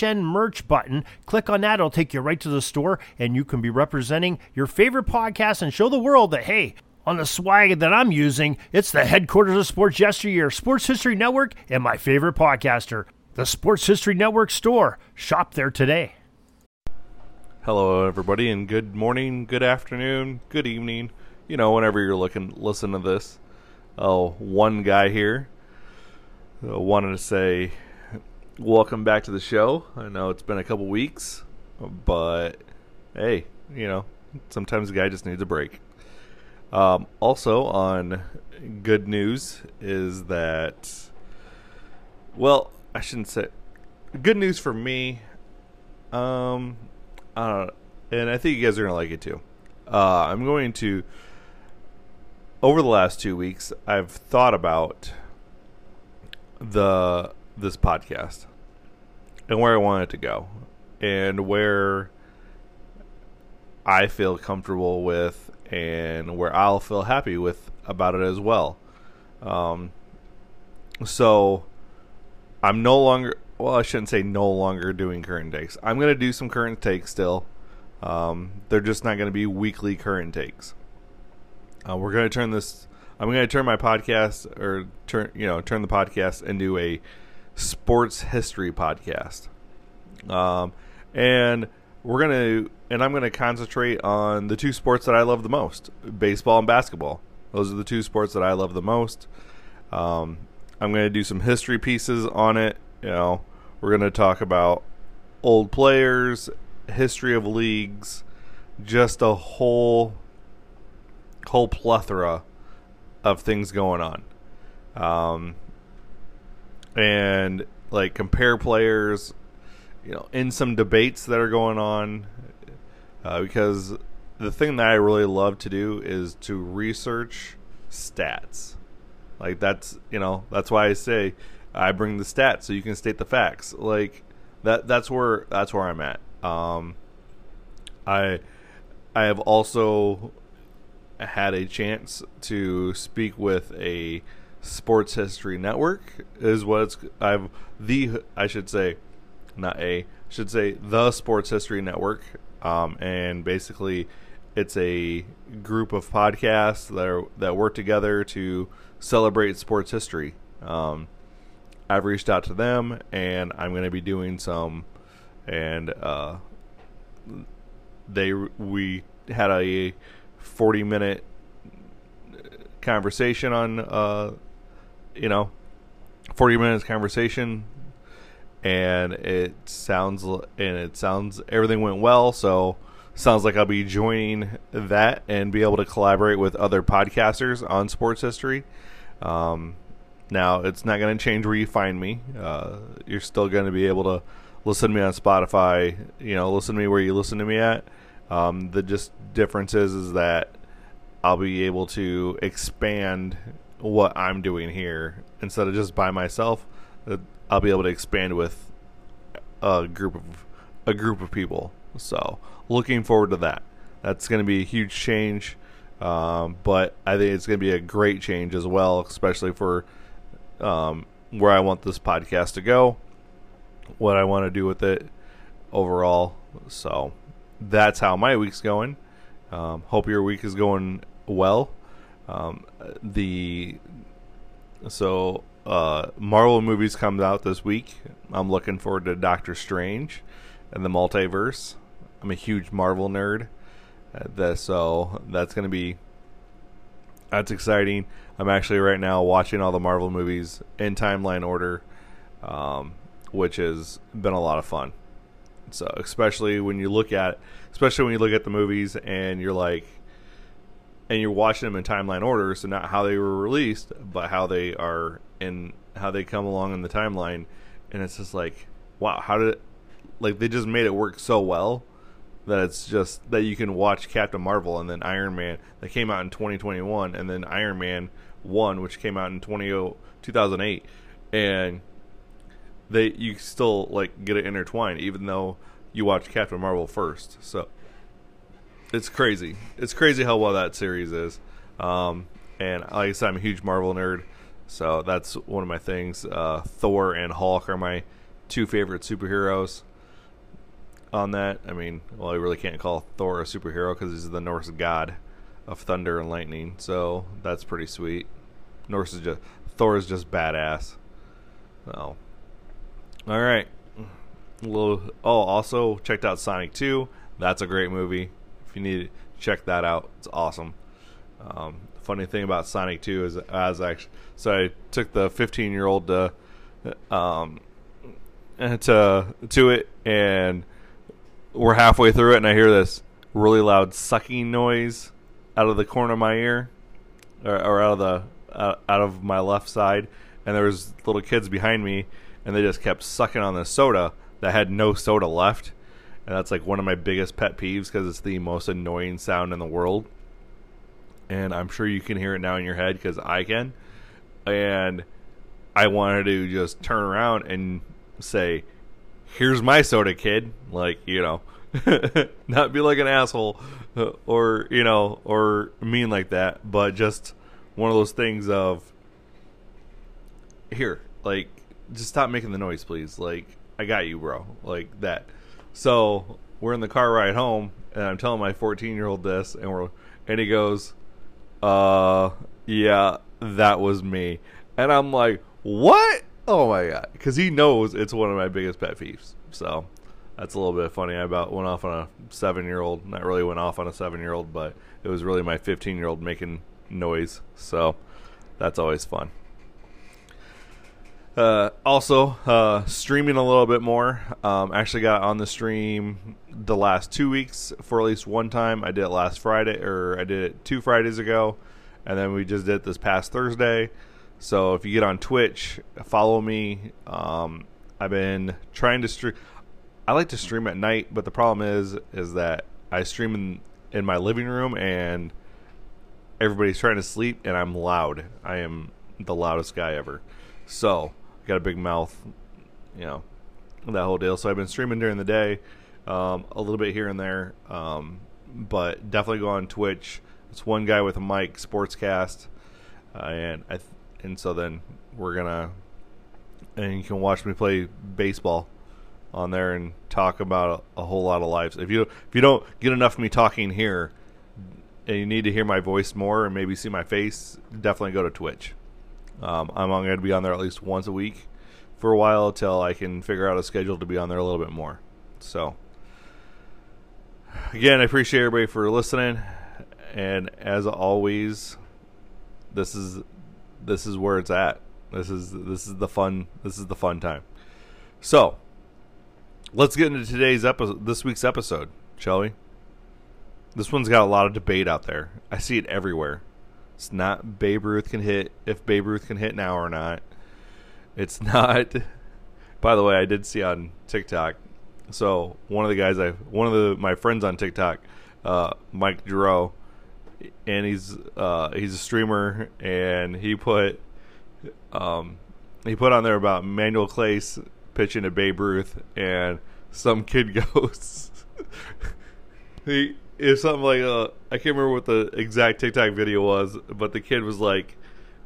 HN merch button. Click on that, it'll take you right to the store, and you can be representing your favorite podcast and show the world that, hey, on the swag that I'm using, it's the headquarters of Sports Yesteryear, Sports History Network, and my favorite podcaster, the Sports History Network store. Shop there today. Hello, everybody, and good morning, good afternoon, good evening. You know, whenever you're looking, listen to this. Oh, one guy here uh, wanted to say welcome back to the show. I know it's been a couple weeks, but hey, you know, sometimes a guy just needs a break. Um, also, on good news is that, well, I shouldn't say good news for me. Um, I don't know, and I think you guys are gonna like it too. Uh, I'm going to over the last two weeks, I've thought about the this podcast and where I want it to go and where I feel comfortable with and where I'll feel happy with about it as well. Um, so I'm no longer well, I shouldn't say no longer doing current takes. I'm going to do some current takes still. Um, they're just not going to be weekly current takes. Uh, we're going to turn this. I'm going to turn my podcast or turn you know turn the podcast into a sports history podcast. Um, and we're gonna and I'm gonna concentrate on the two sports that I love the most: baseball and basketball. Those are the two sports that I love the most. Um, I'm gonna do some history pieces on it. You know, we're gonna talk about old players, history of leagues, just a whole whole plethora of things going on. Um, and like compare players, you know, in some debates that are going on, uh, because the thing that I really love to do is to research stats. Like that's you know that's why I say I bring the stats so you can state the facts. Like that that's where that's where I'm at. Um, I I have also had a chance to speak with a sports history network is what it's I've the I should say not a should say the sports history network. Um, and basically it's a group of podcasts that are that work together to celebrate sports history. Um, I've reached out to them and I'm going to be doing some and uh, they we had a 40 minute conversation on uh, you know 40 minutes conversation and it sounds and it sounds everything went well so sounds like I'll be joining that and be able to collaborate with other podcasters on sports history. Um, now it's not going to change where you find me. Uh, you're still going to be able to listen to me on Spotify you know listen to me where you listen to me at. Um, the just difference is is that I'll be able to expand what I'm doing here instead of just by myself. Uh, I'll be able to expand with a group of a group of people. So looking forward to that. That's going to be a huge change, um, but I think it's going to be a great change as well, especially for um, where I want this podcast to go, what I want to do with it overall. So that's how my week's going. Um, hope your week is going well. Um, the so uh, Marvel movies comes out this week. I'm looking forward to Doctor Strange and the multiverse. I'm a huge Marvel nerd. Uh, that, so that's going to be that's exciting. I'm actually right now watching all the Marvel movies in timeline order, um, which has been a lot of fun. So especially when you look at, especially when you look at the movies and you're like, and you're watching them in timeline order, so not how they were released, but how they are in how they come along in the timeline, and it's just like, wow, how did it, like they just made it work so well that it's just that you can watch Captain Marvel and then Iron Man that came out in 2021 and then Iron Man 1 which came out in 20, 2008 and they you still like get it intertwined even though you watch Captain Marvel first. So it's crazy. It's crazy how well that series is. Um, and like I said, I'm a huge Marvel nerd, so that's one of my things. Uh, Thor and Hulk are my two favorite superheroes. On that, I mean, well, I really can't call Thor a superhero because he's the Norse god of thunder and lightning. So that's pretty sweet. Norse is just Thor is just badass. So, all right. A little. Oh, also checked out Sonic Two. That's a great movie. If you need, to check that out. It's awesome. Um, funny thing about Sonic 2 is as actually so I took the 15 year old to um to to it and we're halfway through it and I hear this really loud sucking noise out of the corner of my ear or, or out of the uh, out of my left side and there was little kids behind me and they just kept sucking on the soda that had no soda left and that's like one of my biggest pet peeves because it's the most annoying sound in the world and I'm sure you can hear it now in your head because I can. And I wanted to just turn around and say, "Here's my soda, kid." Like you know, not be like an asshole uh, or you know or mean like that, but just one of those things of here, like just stop making the noise, please. Like I got you, bro. Like that. So we're in the car ride home, and I'm telling my 14 year old this, and we're and he goes, uh, yeah, that was me. And I'm like, what? Oh my god, because he knows it's one of my biggest pet peeves. So that's a little bit funny. I about went off on a seven year old. Not really went off on a seven year old, but it was really my 15 year old making noise. So that's always fun. Uh, also, uh, streaming a little bit more. Um, actually, got on the stream the last two weeks for at least one time. I did it last Friday, or I did it two Fridays ago, and then we just did this past Thursday. So if you get on Twitch, follow me. Um, I've been trying to stream. I like to stream at night, but the problem is, is that I stream in, in my living room and everybody's trying to sleep, and I'm loud. I am the loudest guy ever. So got a big mouth, you know, that whole deal. So I've been streaming during the day, um, a little bit here and there, um, but definitely go on Twitch. It's one guy with a mic, Sportscast, uh, and I th- and so then we're gonna and you can watch me play baseball on there and talk about a, a whole lot of lives. If you if you don't get enough of me talking here, and you need to hear my voice more and maybe see my face, definitely go to Twitch. Um, I'm going to be on there at least once a week for a while until I can figure out a schedule to be on there a little bit more. So, again, I appreciate everybody for listening, and as always, this is this is where it's at. This is this is the fun. This is the fun time. So, let's get into today's episode. This week's episode, shall we? This one's got a lot of debate out there. I see it everywhere. It's not Babe Ruth can hit if Babe Ruth can hit now or not. It's not. By the way, I did see on TikTok. So one of the guys I one of the my friends on TikTok, uh, Mike Giroux, and he's uh, he's a streamer and he put um, he put on there about Emmanuel Clase pitching to Babe Ruth and some kid goes he it's something like uh, I can't remember what the exact TikTok video was, but the kid was like,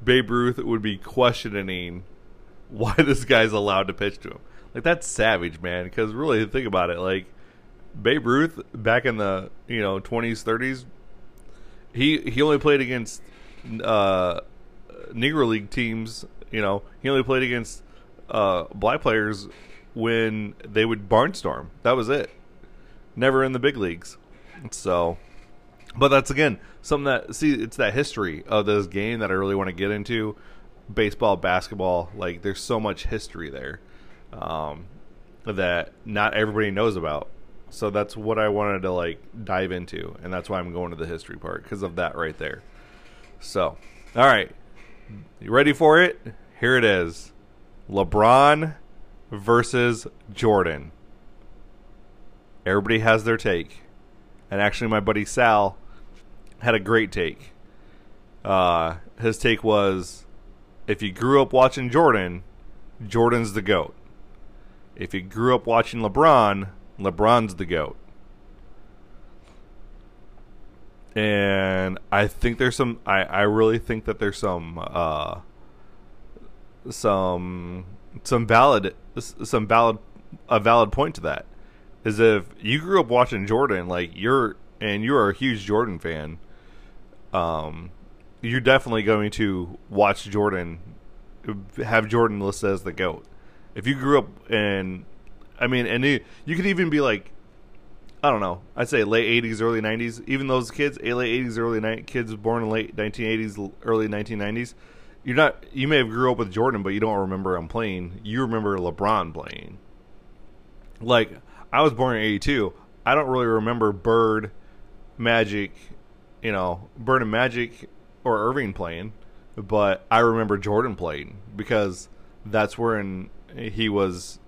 Babe Ruth would be questioning why this guy's allowed to pitch to him. Like that's savage, man. Because really, think about it. Like Babe Ruth back in the you know twenties, thirties, he he only played against uh, Negro League teams. You know, he only played against uh, black players when they would barnstorm. That was it. Never in the big leagues. So, but that's again something that see it's that history of this game that I really want to get into. Baseball, basketball, like there's so much history there um, that not everybody knows about. So that's what I wanted to like dive into, and that's why I'm going to the history part because of that right there. So, all right, you ready for it? Here it is: LeBron versus Jordan. Everybody has their take, and actually, my buddy Sal had a great take. Uh, his take was, if you grew up watching Jordan, Jordan's the goat. If you grew up watching LeBron, LeBron's the goat. And I think there's some. I, I really think that there's some. Uh, some some valid some valid a valid point to that is if you grew up watching Jordan like you're and you're a huge Jordan fan um you're definitely going to watch Jordan have Jordan listed as the goat if you grew up in I mean and you, you could even be like I don't know I'd say late 80s early 90s even those kids late 80s early kids born in late 1980s early 1990s you're not you may have grew up with Jordan, but you don't remember him playing. You remember LeBron playing. Like I was born in '82. I don't really remember Bird, Magic, you know, Bird and Magic or Erving playing, but I remember Jordan playing because that's when he was.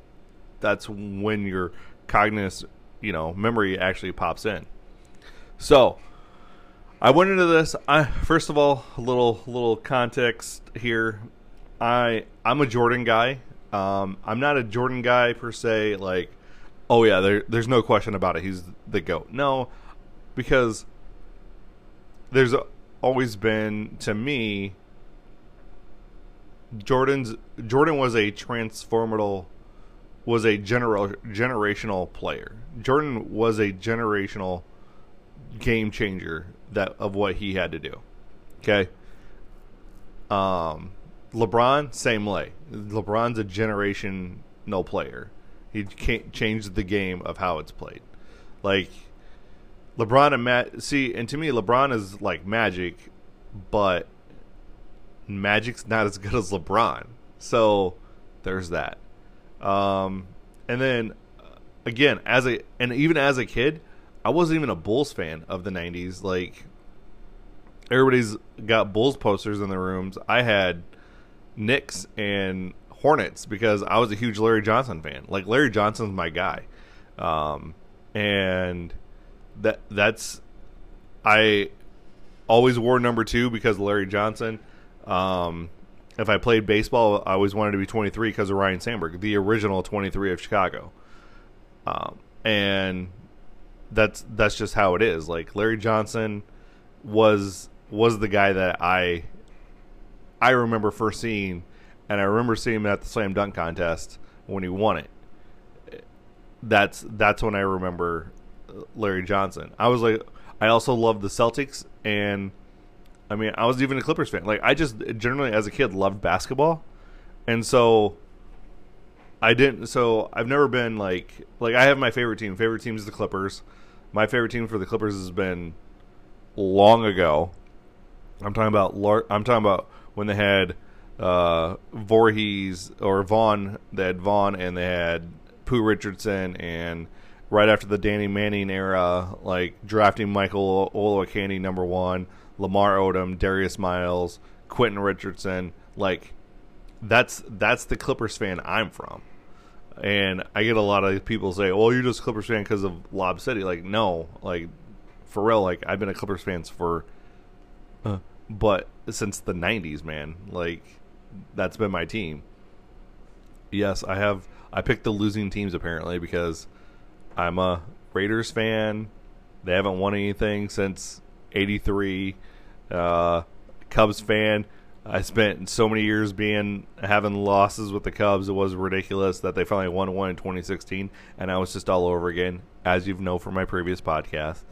That's when your cognitive, you know, memory actually pops in. So I went into this. I first of all, a little little context here. I I'm a Jordan guy. Um, I'm not a Jordan guy per se. Like, oh yeah, there, there's no question about it. He's the goat. No, because there's always been to me. Jordan's Jordan was a transformational, was a general generational player. Jordan was a generational game changer that of what he had to do. Okay. Um, LeBron, same way. LeBron's a generation no player. He can't change the game of how it's played. Like LeBron and Matt. See, and to me, LeBron is like Magic, but Magic's not as good as LeBron. So there's that. Um, and then again, as a and even as a kid, I wasn't even a Bulls fan of the '90s. Like everybody's got Bulls posters in their rooms. I had Knicks and Hornets because I was a huge Larry Johnson fan. Like Larry Johnson's my guy, um, and that that's I always wore number two because Larry Johnson. Um, if I played baseball, I always wanted to be 23 because of Ryne Sandberg, the original 23 of Chicago. Um, and that's that's just how it is. Like Larry Johnson was was the guy that I I remember first seeing, and I remember seeing him at the slam dunk contest when he won it. That's that's when I remember Larry Johnson. I was like, I also loved the Celtics, and I mean, I was even a Clippers fan. Like, I just generally as a kid loved basketball, and so I didn't. So I've never been like like I have my favorite team. Favorite team is the Clippers. My favorite team for the Clippers has been long ago. I'm talking about. I'm talking about when they had uh, Voorhees or Vaught. They had Vaught and they had Pooh Richardson and right after the Danny Manning era, like drafting Michael Olowokandi number one, Lamar Odom, Darius Miles, Quentin Richardson, like that's that's the Clippers fan I'm from. And I get a lot of people say, "Well, you're just Clippers fan because of Lob City." Like, no, like for real. Like, I've been a Clippers fan for, uh, but since the '90s, man. Like, that's been my team. Yes, I have. I picked the losing teams apparently because I'm a Raiders fan. They haven't won anything since '83. Uh, Cubs fan. I spent so many years being having losses with the Cubs. It was ridiculous that they finally won one in 2016, and I was just all over again, as you've known from my previous podcast.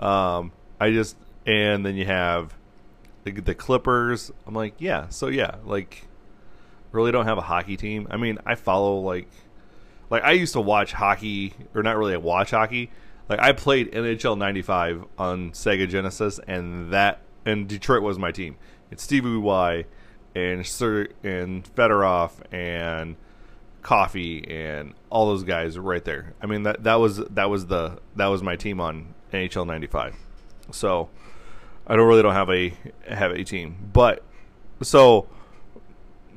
Um, I just and then you have the, the Clippers. I'm like, yeah, so yeah, like really don't have a hockey team. I mean, I follow like like I used to watch hockey or not really watch hockey. Like I played NHL 95 on Sega Genesis and that and Detroit was my team. It's Stevie Y and Sir and Fedorov and Coffey and all those guys right there. I mean that that was that was the that was my team on NHL 95. So I don't really don't have a have a team. But so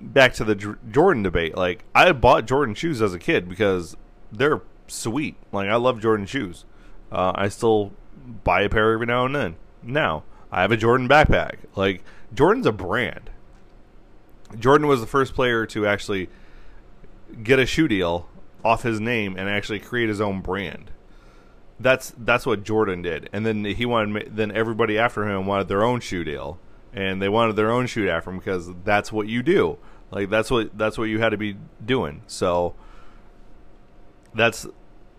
back to the Jordan debate. Like I bought Jordan shoes as a kid because they're sweet. Like I love Jordan shoes. Uh, I still buy a pair every now and then. Now I have a Jordan backpack. Like Jordan's a brand. Jordan was the first player to actually get a shoe deal off his name and actually create his own brand. That's that's what Jordan did, and then he wanted. Then everybody after him wanted their own shoe deal, and they wanted their own shoe after him because that's what you do. Like that's what that's what you had to be doing. So that's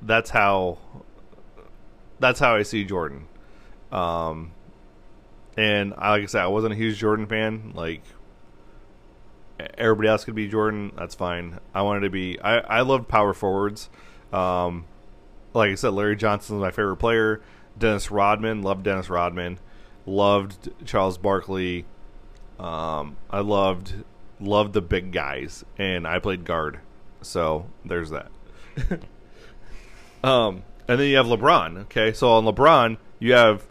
that's how that's how I see Jordan. Um, and I, like I said, I wasn't a huge Jordan fan. Like everybody else could be Jordan. That's fine. I wanted to be. I I loved power forwards. Um, like I said, Larry Johnson is my favorite player. Dennis Rodman, loved Dennis Rodman. Loved Charles Barkley. Um, I loved loved the big guys, and I played guard. So there's that. um, and then you have LeBron. Okay, so on LeBron, you have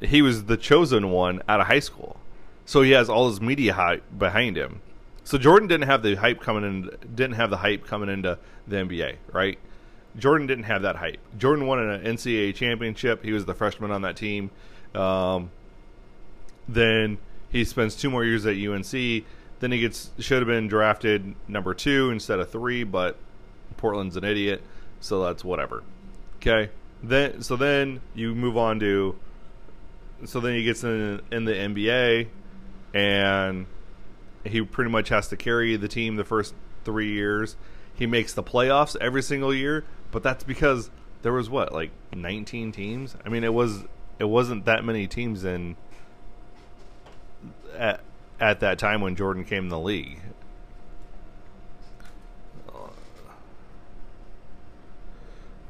he was the chosen one out of high school, so he has all his media hype behind him. So Jordan didn't have the hype coming in. Didn't have the hype coming into the NBA, right? Jordan didn't have that hype. Jordan won an NCAA championship. He was the freshman on that team. Um, then he spends two more years at UNC. Then he gets should have been drafted number two instead of three, but Portland's an idiot, so that's whatever. Okay. Then so then you move on to so then he gets in in the NBA and he pretty much has to carry the team the first three years. He makes the playoffs every single year, but that's because there was what like 19 teams. I mean, it was it wasn't that many teams in at at that time when Jordan came in the league.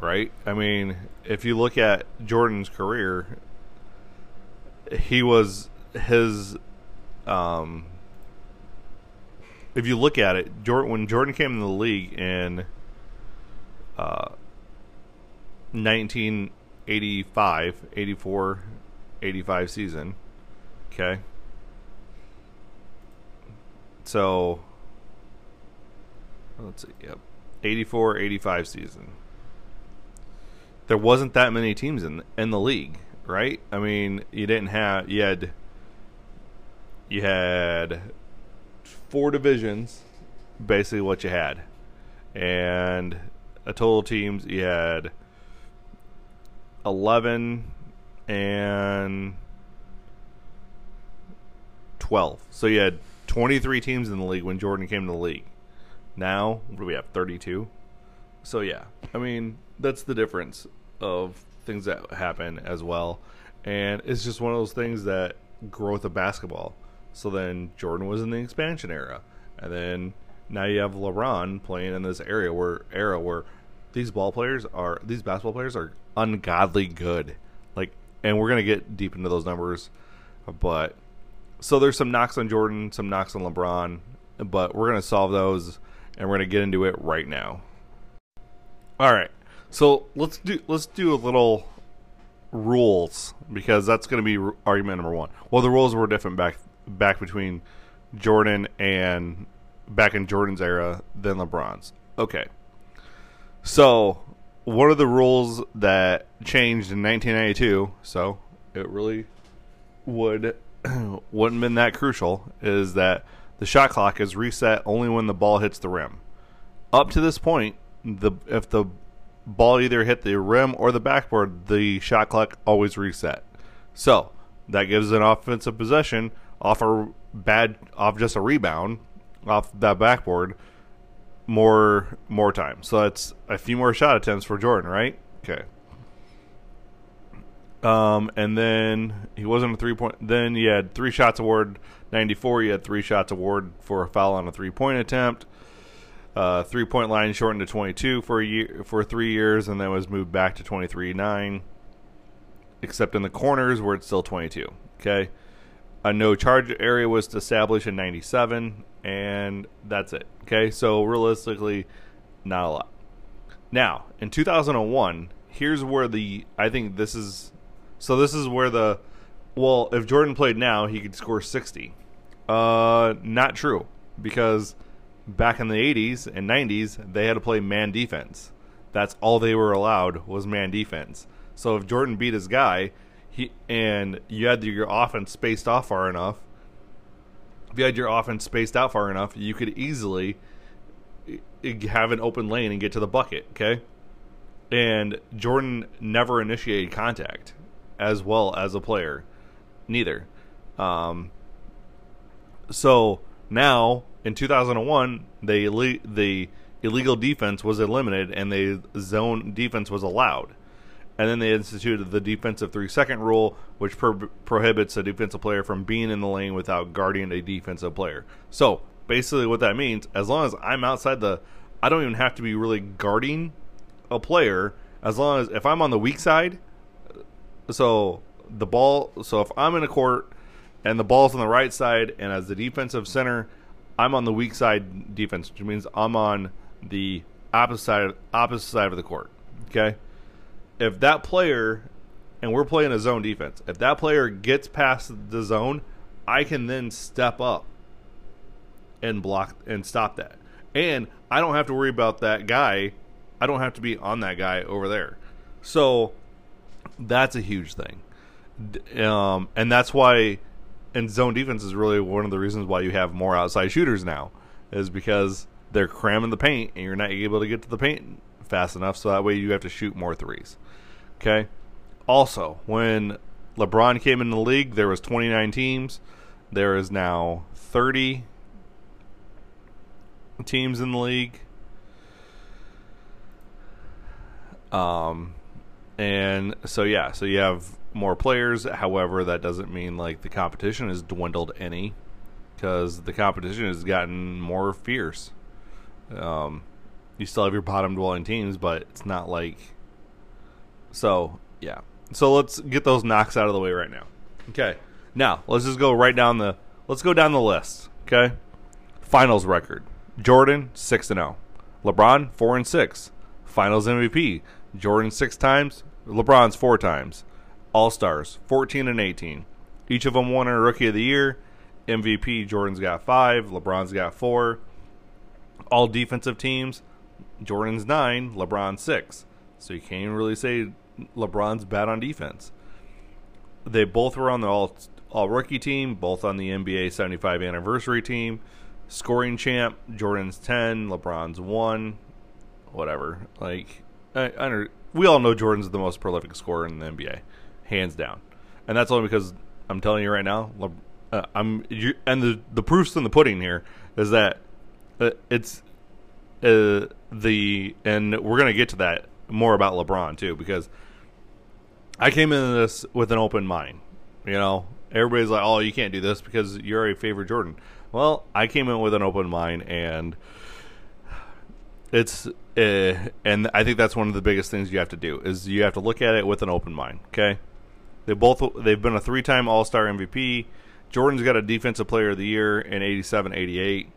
Right? I mean, if you look at Jordan's career, he was his um if you look at it, Jordan when Jordan came in the league in uh 1985, 84, 85 season, okay? So let's see. Yep. 84 85 season. There wasn't that many teams in in the league, right? I mean, you didn't have you had you had four divisions basically what you had. And a total teams you had 11 and 12. So you had 23 teams in the league when Jordan came to the league. Now, we have? 32. So yeah, I mean that's the difference of things that happen as well, and it's just one of those things that growth of basketball. So then Jordan was in the expansion era, and then now you have LeBron playing in this area where era where these ball players are these basketball players are ungodly good. Like, and we're gonna get deep into those numbers, but so there's some knocks on Jordan, some knocks on LeBron, but we're gonna solve those, and we're gonna get into it right now. All right, so let's do let's do a little rules because that's going to be argument number one. Well, the rules were different back back between Jordan and back in Jordan's era than LeBron's. Okay, so one of the rules that changed in 1992, so it really would wouldn't been that crucial is that the shot clock is reset only when the ball hits the rim. Up to this point, the if the ball either hit the rim or the backboard, the shot clock always reset. So that gives an offensive possession off a bad off just a rebound off that backboard more more time. So that's a few more shot attempts for Jordan, right? Okay. Um, and then he wasn't a three point. Then he had three shots award. Ninety four. He had three shots award for a foul on a three point attempt. Uh, three point line shortened to twenty two for a year for three years, and then was moved back to twenty three nine. Except in the corners where it's still twenty two. Okay. A no charge area was established in ninety seven, and that's it. Okay. So realistically, not a lot. Now in two thousand and one, here's where the I think this is so this is where the well, if Jordan played now, he could score 60. Uh not true because back in the 80s and 90s, they had to play man defense. That's all they were allowed was man defense. So if Jordan beat his guy, he and you had your offense spaced off far enough, if you had your offense spaced out far enough, you could easily have an open lane and get to the bucket. Okay, and Jordan never initiated contact as well as a player, neither. Um, so now in 2001, they the illegal defense was eliminated and the zone defense was allowed. And then they instituted the defensive three second rule, which pro- prohibits a defensive player from being in the lane without guarding a defensive player. So basically, what that means, as long as I'm outside the, I don't even have to be really guarding a player. As long as if I'm on the weak side, so the ball, so if I'm in a court and the ball's on the right side, and as the defensive center, I'm on the weak side defense, which means I'm on the opposite side, opposite side of the court. Okay if that player, and we're playing a zone defense, if that player gets past the zone, I can then step up and block and stop that. And I don't have to worry about that guy. I don't have to be on that guy over there. So that's a huge thing. Um, and that's why and zone defense is really one of the reasons why you have more outside shooters now is because they're cramming the paint and you're not able to get to the paint fast enough so that way you have to shoot more threes. Okay. Also, when LeBron came in the league, there was 29 teams. There is now 30 teams in the league. Um, and so yeah, so you have more players. However, that doesn't mean like the competition has dwindled any, because the competition has gotten more fierce. Um, you still have your bottom dwelling teams, but it's not like so yeah. So let's get those knocks out of the way right now. Okay. Now let's just go right down the let's go down the list. Okay. Finals record: Jordan six and zero, oh. LeBron four and six. Finals MVP: Jordan six times, LeBron's four times. All Stars fourteen and eighteen. Each of them won a Rookie of the Year. MVP: Jordan's got five, LeBron's got four. All defensive teams: Jordan's nine, LeBron six. So you can't even really say LeBron's bad on defense. They both were on the all all rookie team, both on the NBA 75 anniversary team. Scoring champ, Jordan's 10, LeBron's 1. Whatever. Like I, I we all know Jordan's the most prolific scorer in the NBA, hands down. And that's only because I'm telling you right now, Le, uh, I'm you, and the the proofs in the pudding here is that uh, it's uh, the and we're gonna get to that more about LeBron too because I came into this with an open mind. You know, everybody's like, "Oh, you can't do this because you're a favorite Jordan." Well, I came in with an open mind, and it's uh, and I think that's one of the biggest things you have to do is you have to look at it with an open mind. Okay, they both they've been a three-time All-Star MVP. Jordan's got a Defensive Player of the Year in 87, 88.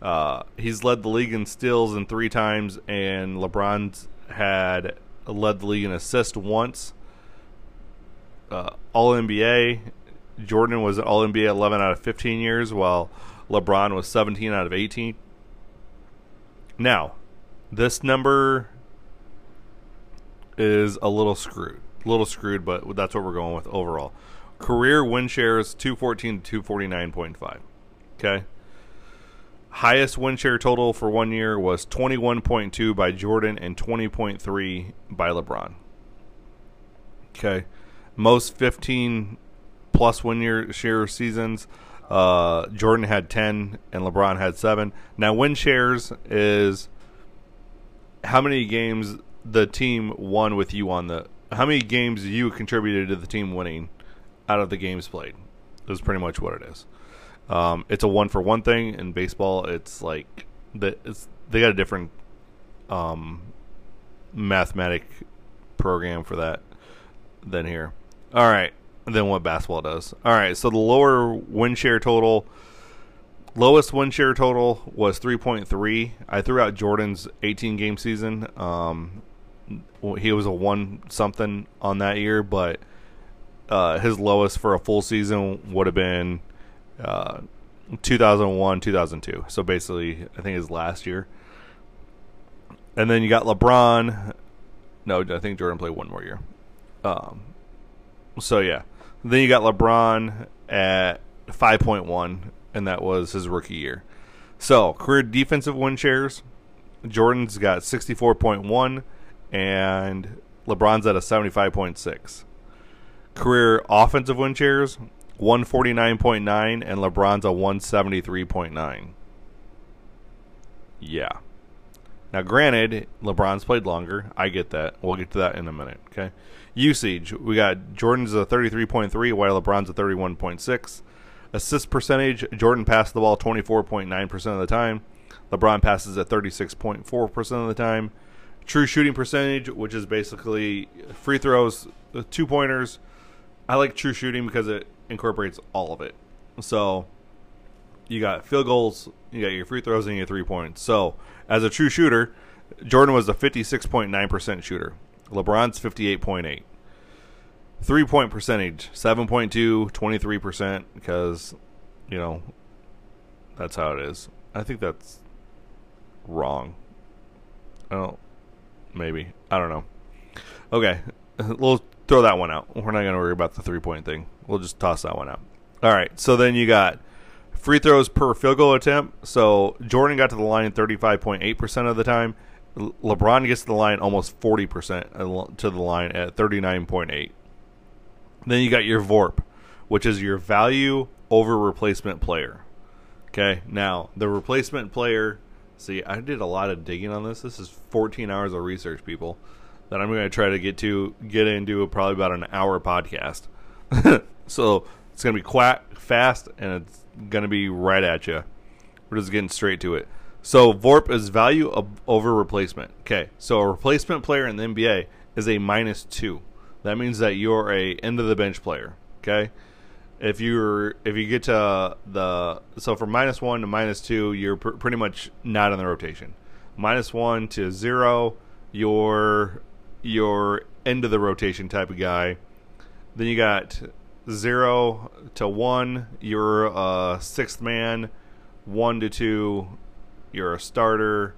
Uh, he's led the league in steals in three times, and LeBron's had led the league in assists once. Uh, All NBA. Jordan was All NBA 11 out of 15 years, while LeBron was 17 out of 18. Now, this number is a little screwed. A little screwed, but that's what we're going with overall. Career win shares 214 to 249.5. Okay highest win share total for one year was 21.2 by Jordan and 20.3 by LeBron. Okay. Most 15 plus win year share seasons. Uh, Jordan had 10 and LeBron had 7. Now, win shares is how many games the team won with you on the. How many games you contributed to the team winning out of the games played? Is pretty much what it is. Um, it's a one for one thing in baseball. It's like the it's they got a different um, mathematic program for that than here. All right, than what basketball does. All right, so the lower win share total, lowest win share total was three point three. I threw out Jordan's eighteen game season. Um, he was a one something on that year, but uh, his lowest for a full season would have been uh, 2001, 2002. So basically, I think it's last year. and then you got LeBron. No, I think Jordan played one more year. Um, so yeah, then you got LeBron at five point one, and that was his rookie year. So career defensive win shares, Jordan's got sixty four point one, and LeBron's at a seventy five point six. Career offensive win shares, one forty nine point nine, and LeBron's a one seventy three point nine. Yeah. Now, granted, LeBron's played longer. I get that. We'll get to that in a minute. Okay. Usage. We got Jordan's a 33.3, while LeBron's a 31.6. Assist percentage. Jordan passed the ball 24.9% of the time. LeBron passes at 36.4% of the time. True shooting percentage, which is basically free throws, two pointers. I like true shooting because it incorporates all of it. So you got field goals, you got your free throws, and your three points. So as a true shooter, Jordan was a 56.9% shooter. LeBron's 58.8. Three point percentage, 7.2, 23%, because, you know, that's how it is. I think that's wrong. Don't, maybe. I don't know. Okay, we'll throw that one out. We're not going to worry about the three point thing. We'll just toss that one out. All right, so then you got free throws per field goal attempt. So Jordan got to the line 35.8% of the time. Le- LeBron gets to the line almost 40% uh, to the line at 39.8. Then you got your VORP, which is your value over replacement player. Okay, now the replacement player. See, I did a lot of digging on this. This is 14 hours of research, people, that I'm going to try to get to get into probably about an hour podcast. so it's going to be quite fast and it's going to be right at you. We're just getting straight to it. So VORP is value over replacement. Okay, so a replacement player in the NBA is a minus two. That means that you're a end of the bench player. Okay, if you're if you get to the so from minus one to minus two, you're pr- pretty much not in the rotation. Minus one to zero, you're you're end of the rotation type of guy. Then you got zero to one, you're a sixth man. One to two, you're a starter.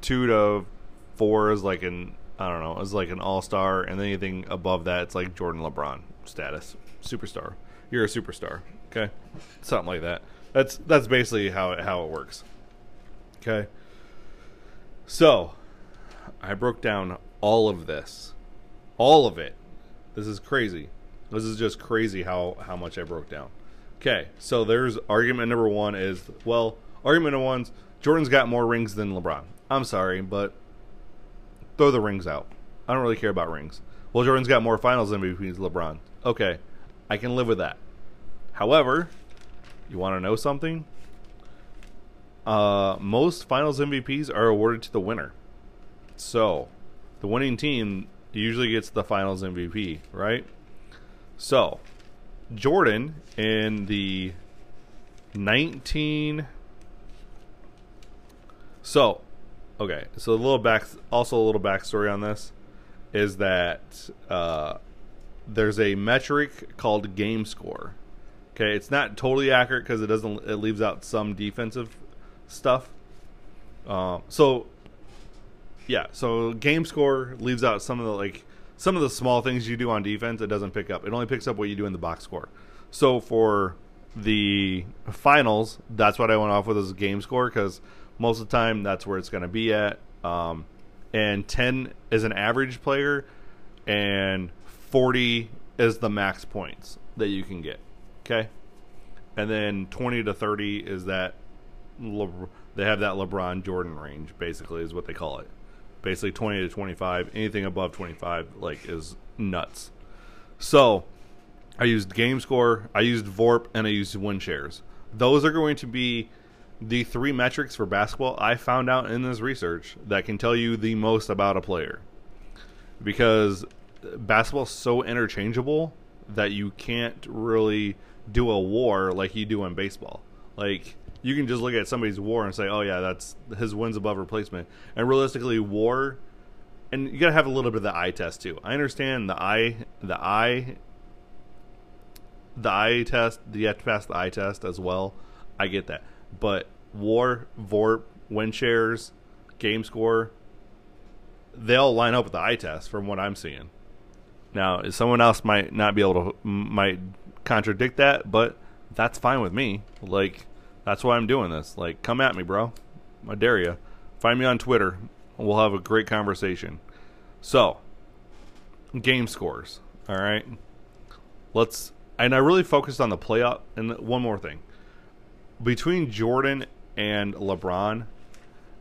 Two to four is like an I don't know, is like an all star, and anything above that, it's like Jordan LeBron status, superstar. You're a superstar. Okay, something like that. That's that's basically how it, how it works. Okay. So, I broke down all of this, all of it. This is crazy. This is just crazy how how much I broke down. Okay, so there's argument number one is well, argument number one's Jordan's got more rings than LeBron. I'm sorry, but throw the rings out. I don't really care about rings. Well, Jordan's got more finals MVPs than LeBron. Okay, I can live with that. However, you want to know something? Uh, most finals MVPs are awarded to the winner. So, the winning team usually gets the finals MVP, right? So, Jordan in the 19 So, okay. So a little back also a little backstory on this is that uh, there's a metric called game score. Okay, it's not totally accurate because it doesn't it leaves out some defensive stuff. Uh, so yeah, so game score leaves out some of the like some of the small things you do on defense, it doesn't pick up. It only picks up what you do in the box score. So for the finals, that's what I went off with as game score because most of the time that's where it's going to be at. Um, and 10 is an average player, and 40 is the max points that you can get. Okay? And then 20 to 30 is that Le- they have that LeBron Jordan range, basically, is what they call it basically 20 to 25 anything above 25 like is nuts so i used game score i used vorp and i used win shares those are going to be the three metrics for basketball i found out in this research that can tell you the most about a player because basketball's so interchangeable that you can't really do a war like you do in baseball like you can just look at somebody's war and say, "Oh yeah, that's his wins above replacement." And realistically, war, and you gotta have a little bit of the eye test too. I understand the eye, the eye, the eye test. You have to pass the eye test as well. I get that, but war, VORP, win shares, game score, they all line up with the eye test from what I'm seeing. Now, someone else might not be able to might contradict that, but that's fine with me. Like that's why I'm doing this. Like, come at me, bro. I dare you. Find me on Twitter. We'll have a great conversation. So, game scores. All right. Let's. And I really focused on the playoff. And one more thing. Between Jordan and LeBron,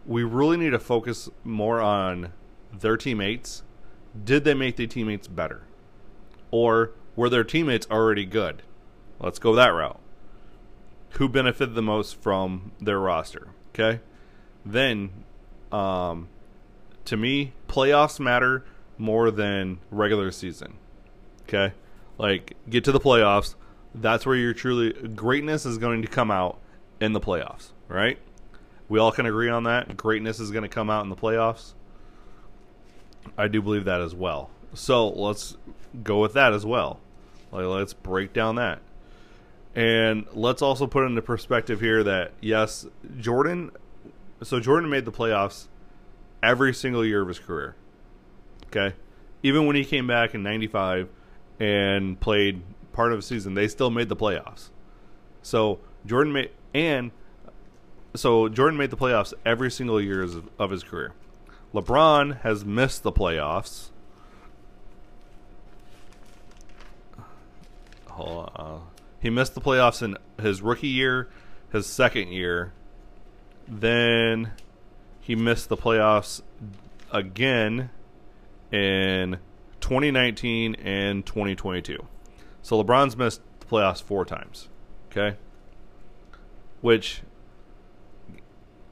we really need to focus more on their teammates. Did they make their teammates better? Or were their teammates already good? Let's go that route. Who benefited the most from their roster? Okay. Then, um, to me, playoffs matter more than regular season. Okay? Like, get to the playoffs. That's where your truly greatness is going to come out in the playoffs, right? We all can agree on that. Greatness is going to come out in the playoffs. I do believe that as well. So let's go with that as well. Like, let's break down that. And let's also put into perspective here that, yes, Jordan. So Jordan made the playoffs every single year of his career. Okay? Even when he came back in 95 and played part of a season, they still made the playoffs. So Jordan made and so Jordan made the playoffs every single year of, of his career. LeBron has missed the playoffs. Hold on. He missed the playoffs in his rookie year, his second year. Then he missed the playoffs again in 2019 and 2022. So LeBron's missed the playoffs four times. Okay? Which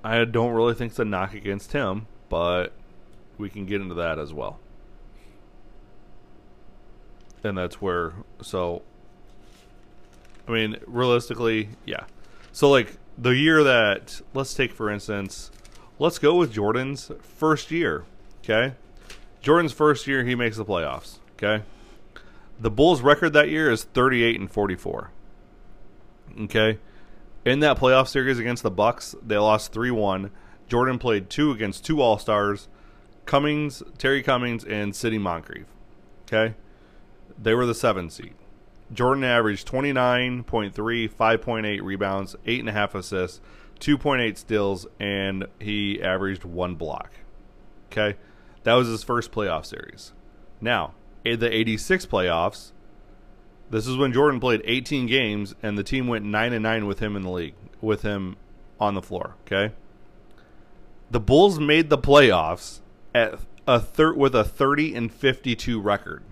I don't really think it's a knock against him, but we can get into that as well. And that's where, so, I mean, realistically, yeah. So, like, the year that, let's take for instance, let's go with Jordan's first year, okay? Jordan's first year, he makes the playoffs. Okay, the Bulls' record that year is 38 and 44. Okay, in that playoff series against the Bucks, they lost 3-1. Jordan played two against two All Stars, Cummings, Terry Cummings, and Sidney Moncrief. Okay, they were the seven seed. Jordan averaged 29.3, 5.8 rebounds, 8.5 assists, 2.8 steals, and he averaged one block. Okay. That was his first playoff series. Now, in the 86 playoffs, this is when Jordan played 18 games and the team went 9 and 9 with him in the league, with him on the floor, okay? The Bulls made the playoffs at a thir- with a 30 and 52 record.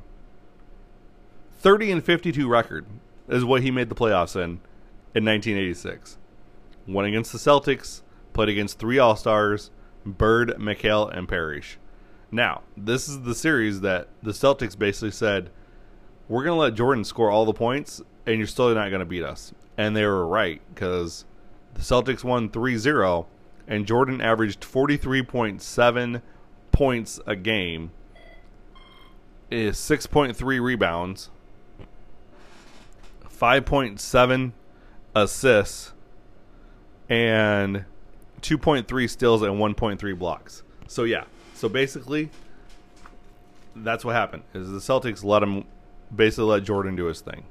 30 and 52 record is what he made the playoffs in in 1986. Won against the Celtics, played against three All-Stars, Bird, McHale, and Parish. Now, this is the series that the Celtics basically said, we're going to let Jordan score all the points, and you're still not going to beat us. And they were right, because the Celtics won 3 0, and Jordan averaged 43.7 points a game, eh, is 6.3 rebounds, 5.7 assists, and 2.3 steals and 1.3 blocks. So, yeah, so basically, that's what happened. Is the Celtics let him basically let Jordan do his thing.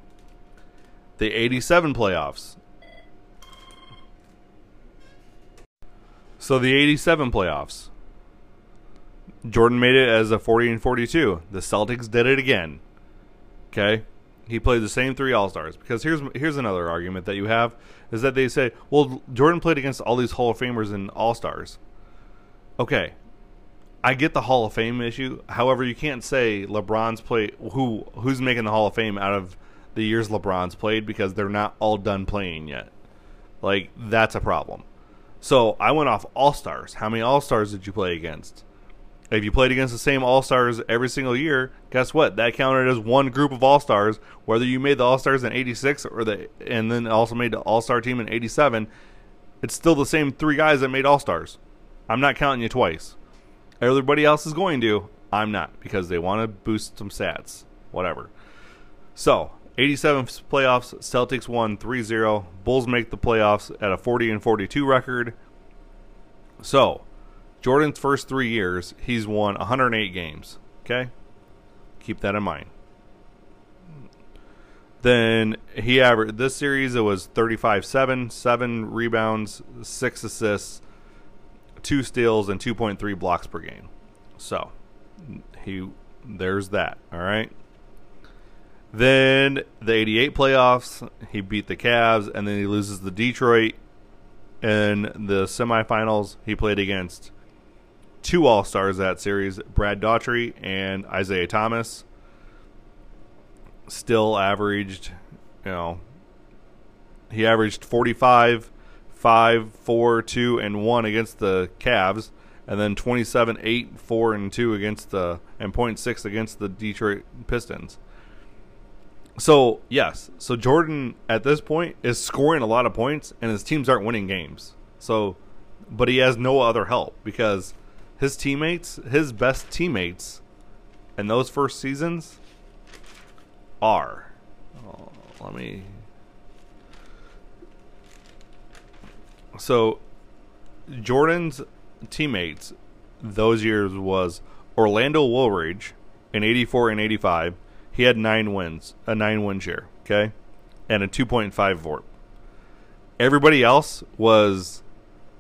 The 87 playoffs. So the 87 playoffs. Jordan made it as a 40 and 42. The Celtics did it again. Okay? He played the same three All-Stars because here's here's another argument that you have is that they say, "Well, Jordan played against all these Hall of Famers and All-Stars." Okay. I get the Hall of Fame issue. However, you can't say LeBron's play who who's making the Hall of Fame out of the years LeBron's played because they're not all done playing yet. Like that's a problem. So I went off All Stars. How many All Stars did you play against? If you played against the same All Stars every single year, guess what? That counted as one group of All Stars. Whether you made the All Stars in '86 or the and then also made the All Star team in '87, it's still the same three guys that made All Stars. I'm not counting you twice. Everybody else is going to. I'm not because they want to boost some stats. Whatever. So, 87 playoffs, Celtics won 3-0. Bulls make the playoffs at a 40 and 42 record. So, Jordan's first three years, he's won 108 games. Okay? Keep that in mind. Then he averaged this series, it was 35 7, 7 rebounds, 6 assists, 2 steals, and 2.3 blocks per game. So, he there's that. All right. Then the 88 playoffs, he beat the Cavs, and then he loses the Detroit. In the semifinals, he played against two All Stars that series Brad Daugherty and Isiah Thomas. Still averaged, you know, he averaged 45, 5, 4, 2, and 1 against the Cavs, and then 27, 8, 4, and 2 against the, and 0.6 against the Detroit Pistons. So, yes, so Jordan at this point is scoring a lot of points, and his teams aren't winning games. So, but he has no other help because his teammates, his best teammates in those first seasons are. Oh, let me. So, Jordan's teammates those years was Orlando Woolridge in 84 and 85. He had nine wins, a nine win share, okay? And a 2.5 VORP. Everybody else was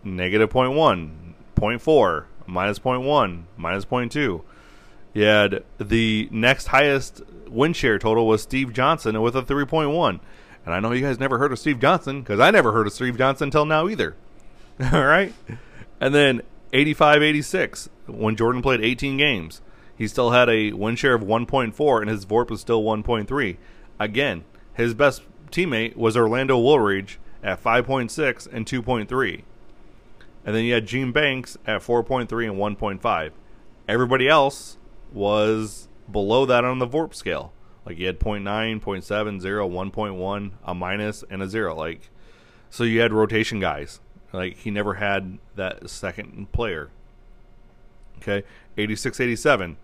negative 0.1, 0.4, minus 0.1, minus 0.2. You had the next highest win share total was Steve Johnson with a 3.1. And I know you guys never heard of Steve Johnson because I never heard of Steve Johnson until now either. All right. And then 85 86, when Jordan played 18 games, he still had a win share of 1.4 and his VORP was still 1.3. Again, his best teammate was Orlando Woolridge at 5.6 and 2.3. And then you had Gene Banks at 4.3 and 1.5. Everybody else was below that on the VORP scale. Like you had 0.9, 0.7, 0, 1.1, a minus, and a 0. Like so you had rotation guys. Like he never had that second player. Okay, 86 87.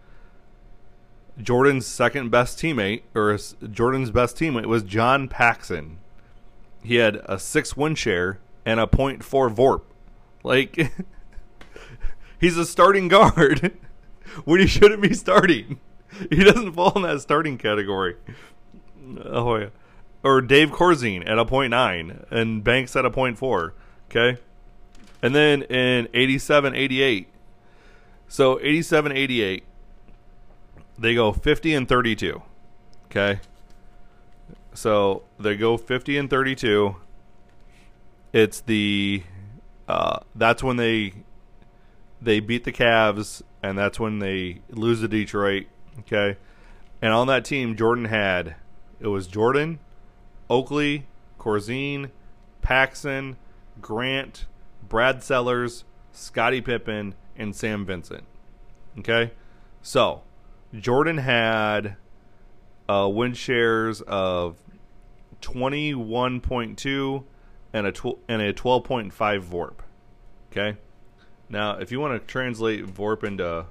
Jordan's second best teammate, or Jordan's best teammate, was John Paxson. He had a six win share and a 0.4 VORP. Like, he's a starting guard when he shouldn't be starting. He doesn't fall in that starting category. Oh, yeah. Or Dave Corzine at a 0.9 and Banks at a 0.4. Okay. And then in 87 88. So 87 88, they go 50 and 32. Okay. So they go 50 and 32. It's the uh, that's when they they beat the Cavs, and that's when they lose to Detroit. Okay, and on that team, Jordan had it was Jordan, Oakley, Corzine, Paxson, Grant, Brad Sellers, Scottie Pippen, and Sam Vincent. Okay, so Jordan had uh, win shares of twenty one point two and a tw- and a 12.5 VORP. Okay? Now, if you want to translate VORP into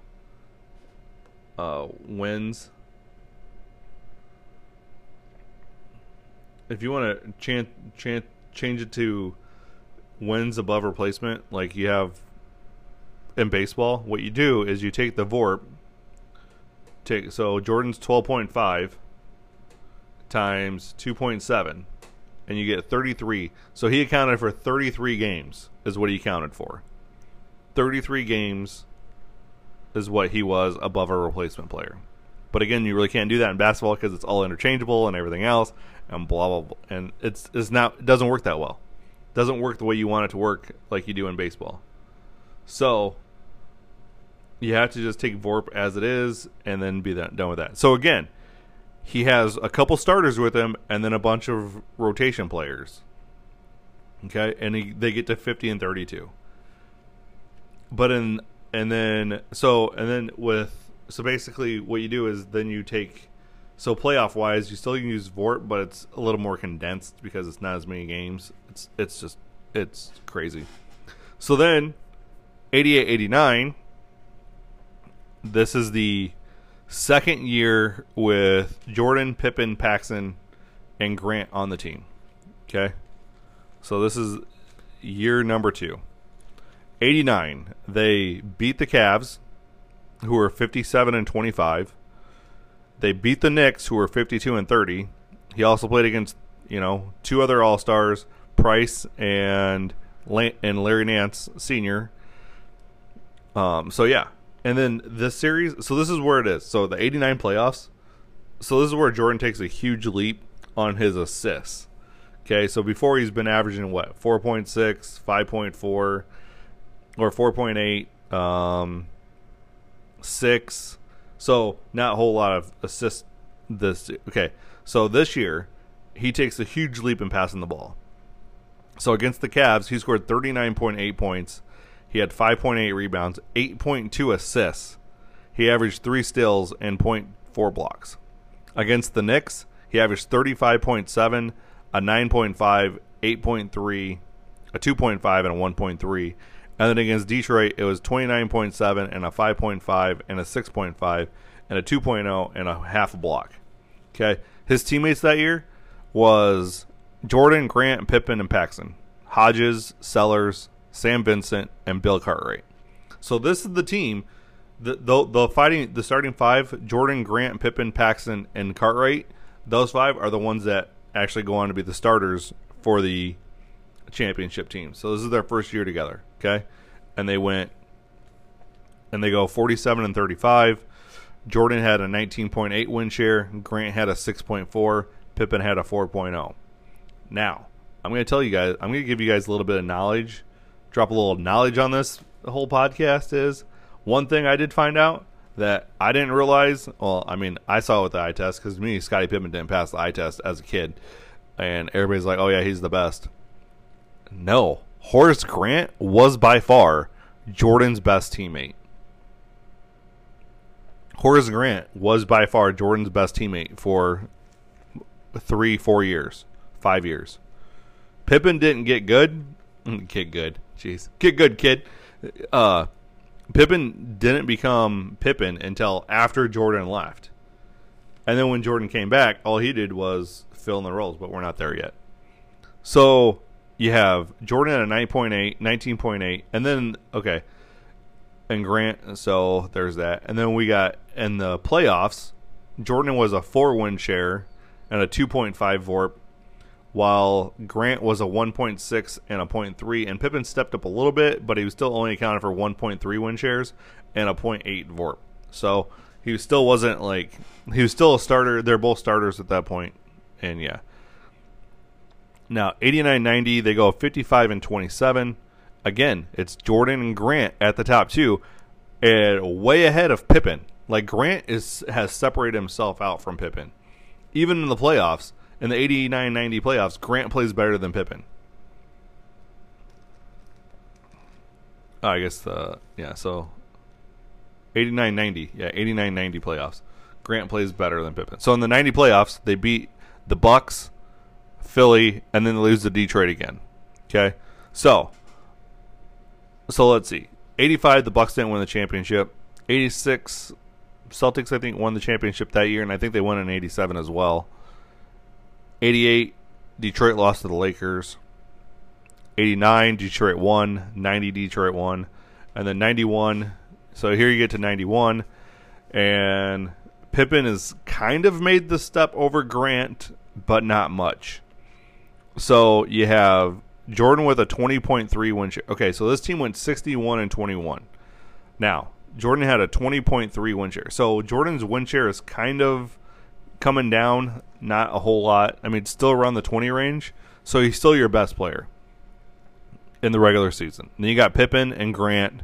uh, wins, if you want to chan- chan- change it to wins above replacement, like you have in baseball, what you do is you take the VORP, take so Jordan's 12.5 times 2.7 and you get 33. So he accounted for 33 games, is what he counted for. 33 games is what he was above a replacement player. But again, you really can't do that in basketball because it's all interchangeable and everything else, and blah blah blah. And it's it's not it doesn't work that well. It doesn't work the way you want it to work like you do in baseball. So you have to just take VORP as it is and then be that, done with that. So again, he has a couple starters with him and then a bunch of rotation players. Okay, and he, they get to 50 and 32. But in and then so and then with so basically what you do is then you take so playoff wise you still can use VORP, but it's a little more condensed because it's not as many games. It's it's just it's crazy. So then 88 89 this is the second year with Jordan, Pippen, Paxson, and Grant on the team. Okay. So this is year number two. 89, they beat the Cavs, who were 57 and 25. They beat the Knicks, who were 52 and 30. He also played against, you know, two other All Stars, Price and and Larry Nance Senior. Um, so yeah, and then this series. So this is where it is. So the '89 playoffs. So this is where Jordan takes a huge leap on his assists. Okay, so before he's been averaging what 4.6, 5.4, or 4.8, um, six. So not a whole lot of assists. This okay. So this year, he takes a huge leap in passing the ball. So against the Cavs, he scored 39.8 points. He had 5.8 rebounds, 8.2 assists. He averaged three steals and 0.4 blocks. Against the Knicks, he averaged 35.7, a 9.5, 8.3, a 2.5, and a 1.3. And then against Detroit, it was 29.7 and a 5.5 and a 6.5 and a 2.0 and a half a block. Okay. His teammates that year was Jordan, Grant, Pippen, and Paxson. Hodges, Sellers, Sam Vincent, and Bill Cartwright. So this is the team. The, the, the fighting the starting five: Jordan, Grant, Pippen, Paxson, and Cartwright. Those five are the ones that actually go on to be the starters for the championship team. So this is their first year together. Okay, and they went and they go 47 and 35. Jordan had a 19.8 win share. Grant had a 6.4. Pippen had a 4.0. Now, I'm going to tell you guys, I'm going to give you guys a little bit of knowledge, drop a little knowledge on this whole podcast is one thing I did find out that I didn't realize. Well, I mean, I saw it with the eye test because me, Scottie Pippen didn't pass the eye test as a kid. And everybody's like, oh, yeah, he's the best. No, Horace Grant was by far Jordan's best teammate. Horace Grant was by far Jordan's best teammate for three, four years five years. Pippen didn't get good. Get good. Jeez. Get good, kid. Uh, Pippen didn't become Pippen until after Jordan left. And then when Jordan came back, all he did was fill in the roles, but we're not there yet. So you have Jordan at a 9.8, 19.8, and then, okay, and Grant, so there's that. And then we got in the playoffs, Jordan was a four win share and a 2.5 VORP while Grant was a 1.6 and a 0.3, and Pippen stepped up a little bit, but he was still only accounted for 1.3 win shares and a 0.8 VORP. So he still wasn't like he was still a starter. They're both starters at that point, and yeah. Now 89-90, they go 55 and 27. Again, it's Jordan and Grant at the top two, and way ahead of Pippen. Like Grant is has separated himself out from Pippen, even in the playoffs in the 89 90 playoffs, Grant plays better than Pippen. Oh, I guess, uh, yeah, so 89 90. Yeah, 89 90 playoffs. Grant plays better than Pippen. So in the 90 playoffs, they beat the Bucks, Philly, and then they lose to Detroit again. Okay? So, so let's see. 85, the Bucks didn't win the championship. 86, Celtics, I think, won the championship that year, and I think they won in 87 as well. 88, Detroit lost to the Lakers. 89, Detroit won. 90, Detroit won. And then 91. So here you get to 91. And Pippen has kind of made the step over Grant, but not much. So you have Jordan with a 20.3 win share. Okay, so this team went 61 and 21. Now, Jordan had a 20.3 win share. So Jordan's win share is kind of coming down, not a whole lot. I mean, still around the 20 range. So he's still your best player in the regular season. then you got Pippen and Grant,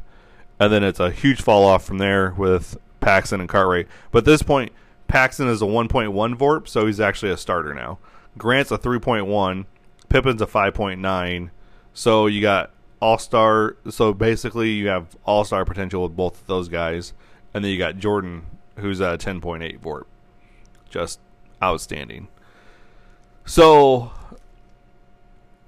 and then it's a huge fall off from there with Paxson and Cartwright. But at this point, Paxson is a 1.1 VORP, so he's actually a starter now. Grant's a 3.1, Pippen's a 5.9. So you got all star. So basically, you have all star potential with both of those guys, and then you got Jordan, who's a 10.8 VORP just outstanding. So,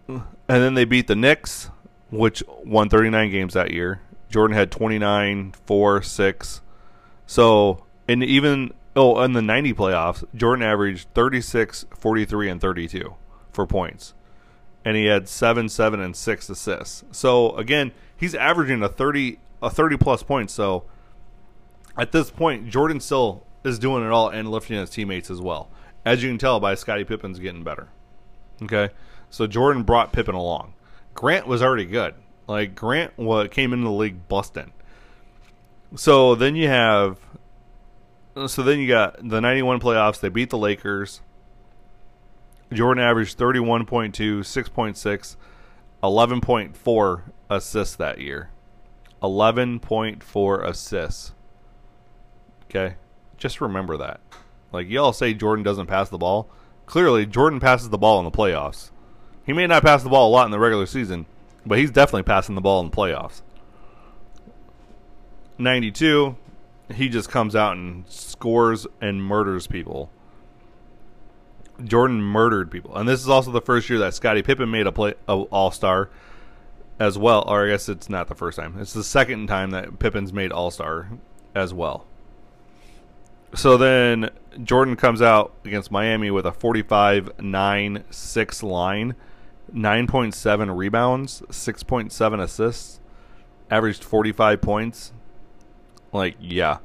and then they beat the Knicks, which won 39 games that year. Jordan had 29, 4, 6. So, and even, oh, in the 90 playoffs, Jordan averaged 36, 43, and 32 for points. And he had 7, 7, and 6 assists. So, again, he's averaging a 30 a 30 plus points. So at this point, Jordan still is doing it all and lifting his teammates as well. As you can tell by Scottie Pippen's getting better. Okay, so Jordan brought Pippen along. Grant was already good. Like Grant what came into the league busting. So then you have so then you got the 91 playoffs. They beat the Lakers. Jordan averaged 31.2, 6.6, 11.4 assists that year. 11.4 assists. Okay? Just remember that. Like, y'all say Jordan doesn't pass the ball. Clearly, Jordan passes the ball in the playoffs. He may not pass the ball a lot in the regular season, but he's definitely passing the ball in the playoffs. 92, he just comes out and scores and murders people. Jordan murdered people, and this is also the first year that Scottie Pippen made a play a All Star as well. Or I guess it's not the first time; it's the second time that Pippen's made All Star as well. So then Jordan comes out against Miami with a 45 9 6 line, 9.7 rebounds, 6.7 assists, averaged 45 points. Like, yeah.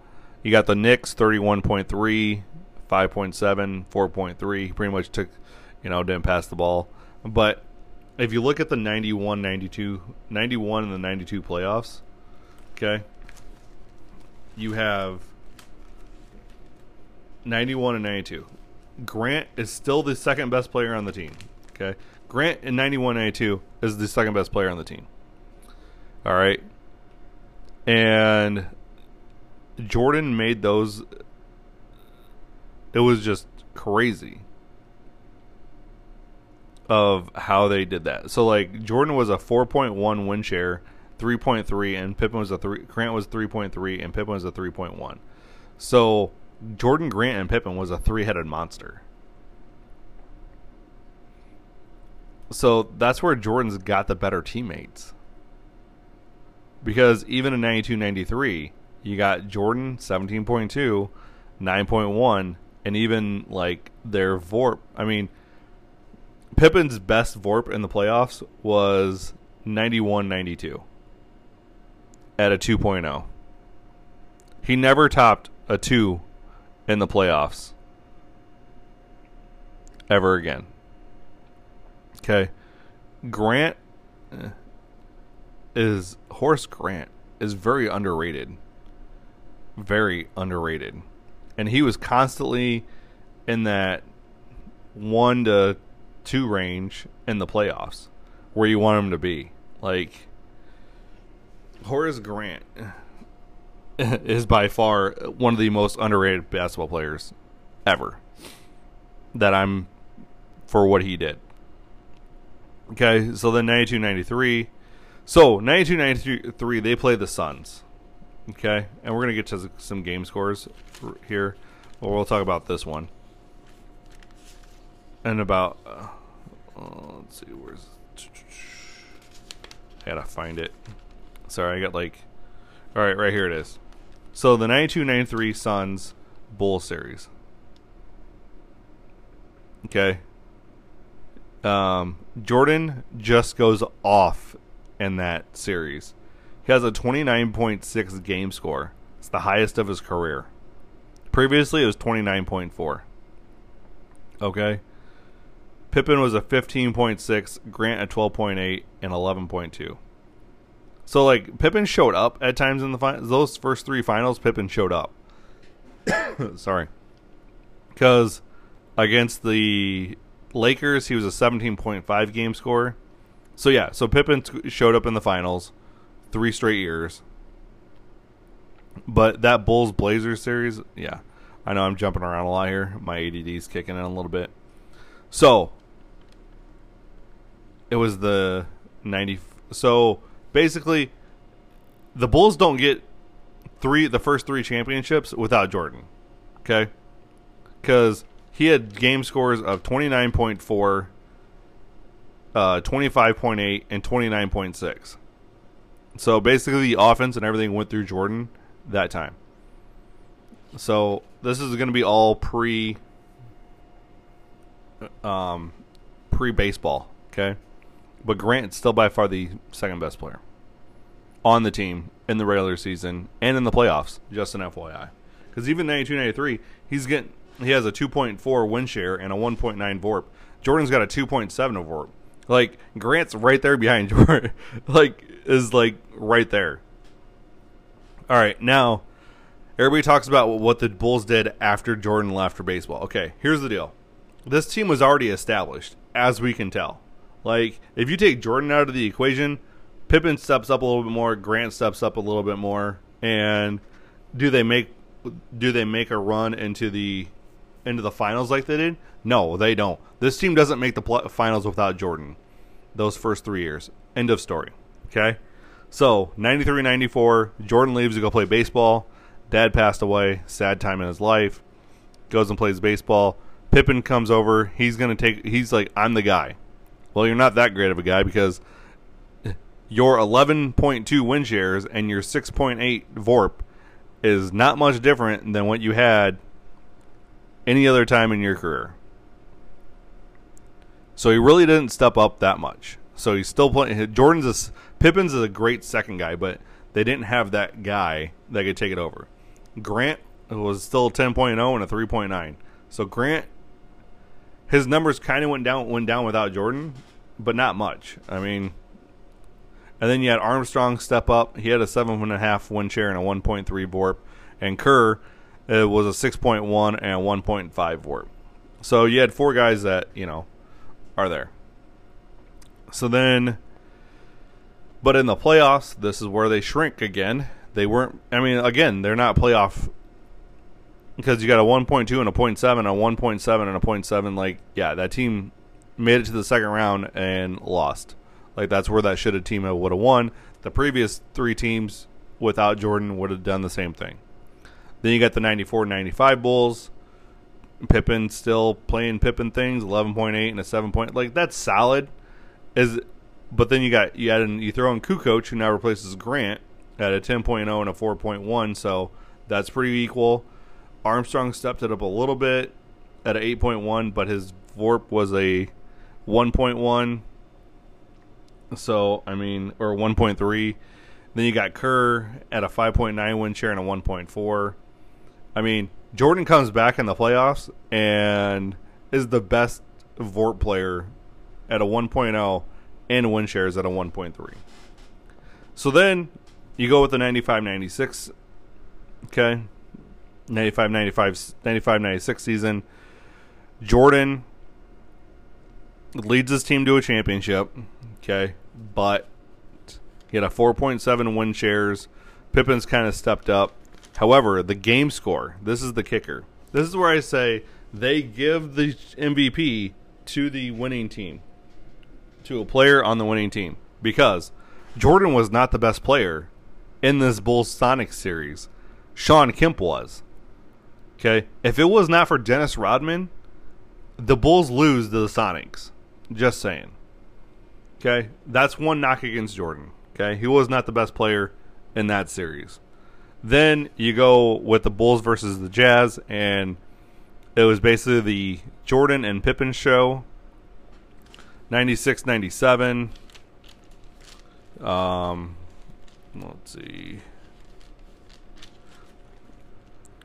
You got the Knicks 31.3, 5.7, 4.3. Pretty much took, you know, didn't pass the ball. But if you look at the 91 92, 91 and the 92 playoffs, okay, you have 91 and 92. Grant is still the second best player on the team. Okay. Grant in 91 92 is the second best player on the team. All right. And Jordan made those. It was just crazy of how they did that. So like Jordan was a 4.1 win share, 3.3 and Pippen was a 3 Grant was 3.3 and Pippen was a 3.1. So Jordan Grant and Pippen was a three-headed monster. So that's where Jordan's got the better teammates. Because even in 92 93, you got Jordan 17.2, 9.1, and even like their VORP. I mean, Pippen's best VORP in the playoffs was 91 92 at a 2.0. He never topped a 2 in the playoffs ever again. Okay. Grant eh, is Horace Grant is very underrated. Very underrated. And he was constantly in that 1 to 2 range in the playoffs where you want him to be. Like Horace Grant is by far one of the most underrated basketball players ever. That I'm for what he did. Okay, so then 92 93. So 92 93, they play the Suns. Okay, and we're going to get to some game scores here. Well, we'll talk about this one. And about. Uh, uh, let's see, where's. I gotta find it. Sorry, I got like. Alright, right here it is. So the 92 93 Suns Bull Series. Okay. Um, Jordan just goes off in that series. He has a 29.6 game score. It's the highest of his career. Previously, it was 29.4. Okay. Pippen was a 15.6, Grant a 12.8, and 11.2. So like Pippen showed up at times in the finals. Those first three finals, Pippen showed up. Sorry, because against the Lakers, he was a 17.5 game score. So yeah, so Pippen t- showed up in the finals, three straight years. But that Bulls Blazers series, yeah, I know I'm jumping around a lot here. My ADD's kicking in a little bit. So it was the 90. So basically, the Bulls don't get three the first three championships without Jordan. Okay, because he had game scores of twenty nine point four, uh, twenty five point eight, and twenty nine point six. So basically, the offense and everything went through Jordan that time. So this is going to be all pre, um, pre baseball. Okay. But Grant's still by far the second best player. on the team in the regular season and in the playoffs. Just an FYI, because even 92, 93, he's getting he has a 2.4 win share and a 1.9 VORP. Jordan's got a 2.7 of VORP. Like Grant's right there behind Jordan. like is like right there. All right, now everybody talks about what the Bulls did after Jordan left for baseball. Okay, here's the deal. This team was already established, as we can tell. Like if you take Jordan out of the equation, Pippen steps up a little bit more, Grant steps up a little bit more, and do they make do they make a run into the into the finals like they did? No, they don't. This team doesn't make the pl- finals without Jordan. Those first three years. End of story. Okay? So, 93 94, Jordan leaves to go play baseball. Dad passed away. Sad time in his life. Goes and plays baseball. Pippen comes over. He's going to take, he's like, I'm the guy. Well, you're not that great of a guy because your 11.2 win shares and your 6.8 VORP is not much different than what you had any other time in your career. So he really didn't step up that much. So he's still playing. Jordan's a, Pippen's is a great second guy, but they didn't have that guy that could take it over. Grant was still 10.0 and a 3.9. So Grant, his numbers kind of went down went down without Jordan, but not much. I mean, and then you had Armstrong step up. He had a seven and a half share and a 1.3 VORP, and Kerr it was a 6.1 and a 1.5 VORP. So you had four guys that, you know, are there. So then, but in the playoffs, this is where they shrink again. They weren't, I mean, again, they're not playoff because you got a 1.2 and a 0.7, a 1.7 and a 0.7. Like, yeah, that team made it to the second round and lost. Like, that's where that should have team would have won. The previous three teams without Jordan would have done the same thing. Then you got the 94 95 Bulls. Pippen still playing Pippen things, 11.8 and a 7 point. Like, that's solid. Is But then you got, you add in, you throw in Kukoc, who now replaces Grant at a 10.0 and a 4.1. So that's pretty equal. Armstrong stepped it up a little bit at an 8.1, but his VORP was a 1.1. So, I mean, or 1.3. Then you got Kerr at a 5.9 win share and a 1.4. I mean, Jordan comes back in the playoffs and is the best VORP player at a 1.0 and win shares at a 1.3. So then you go with the 95 96. Okay. 95 95 95 96 season. Jordan leads his team to a championship. Okay. But he had a 4.7 win shares. Pippen's kind of stepped up. However, the game score, this is the kicker. This is where I say they give the MVP to the winning team, to a player on the winning team, because Jordan was not the best player in this Bulls Sonic series. Shawn Kemp was. Okay? If it was not for Dennis Rodman, the Bulls lose to the Sonics. Just saying. Okay? That's one knock against Jordan. Okay? He was not the best player in that series. Then you go with the Bulls versus the Jazz, and it was basically the Jordan and Pippen show. 96 97. Um, let's see.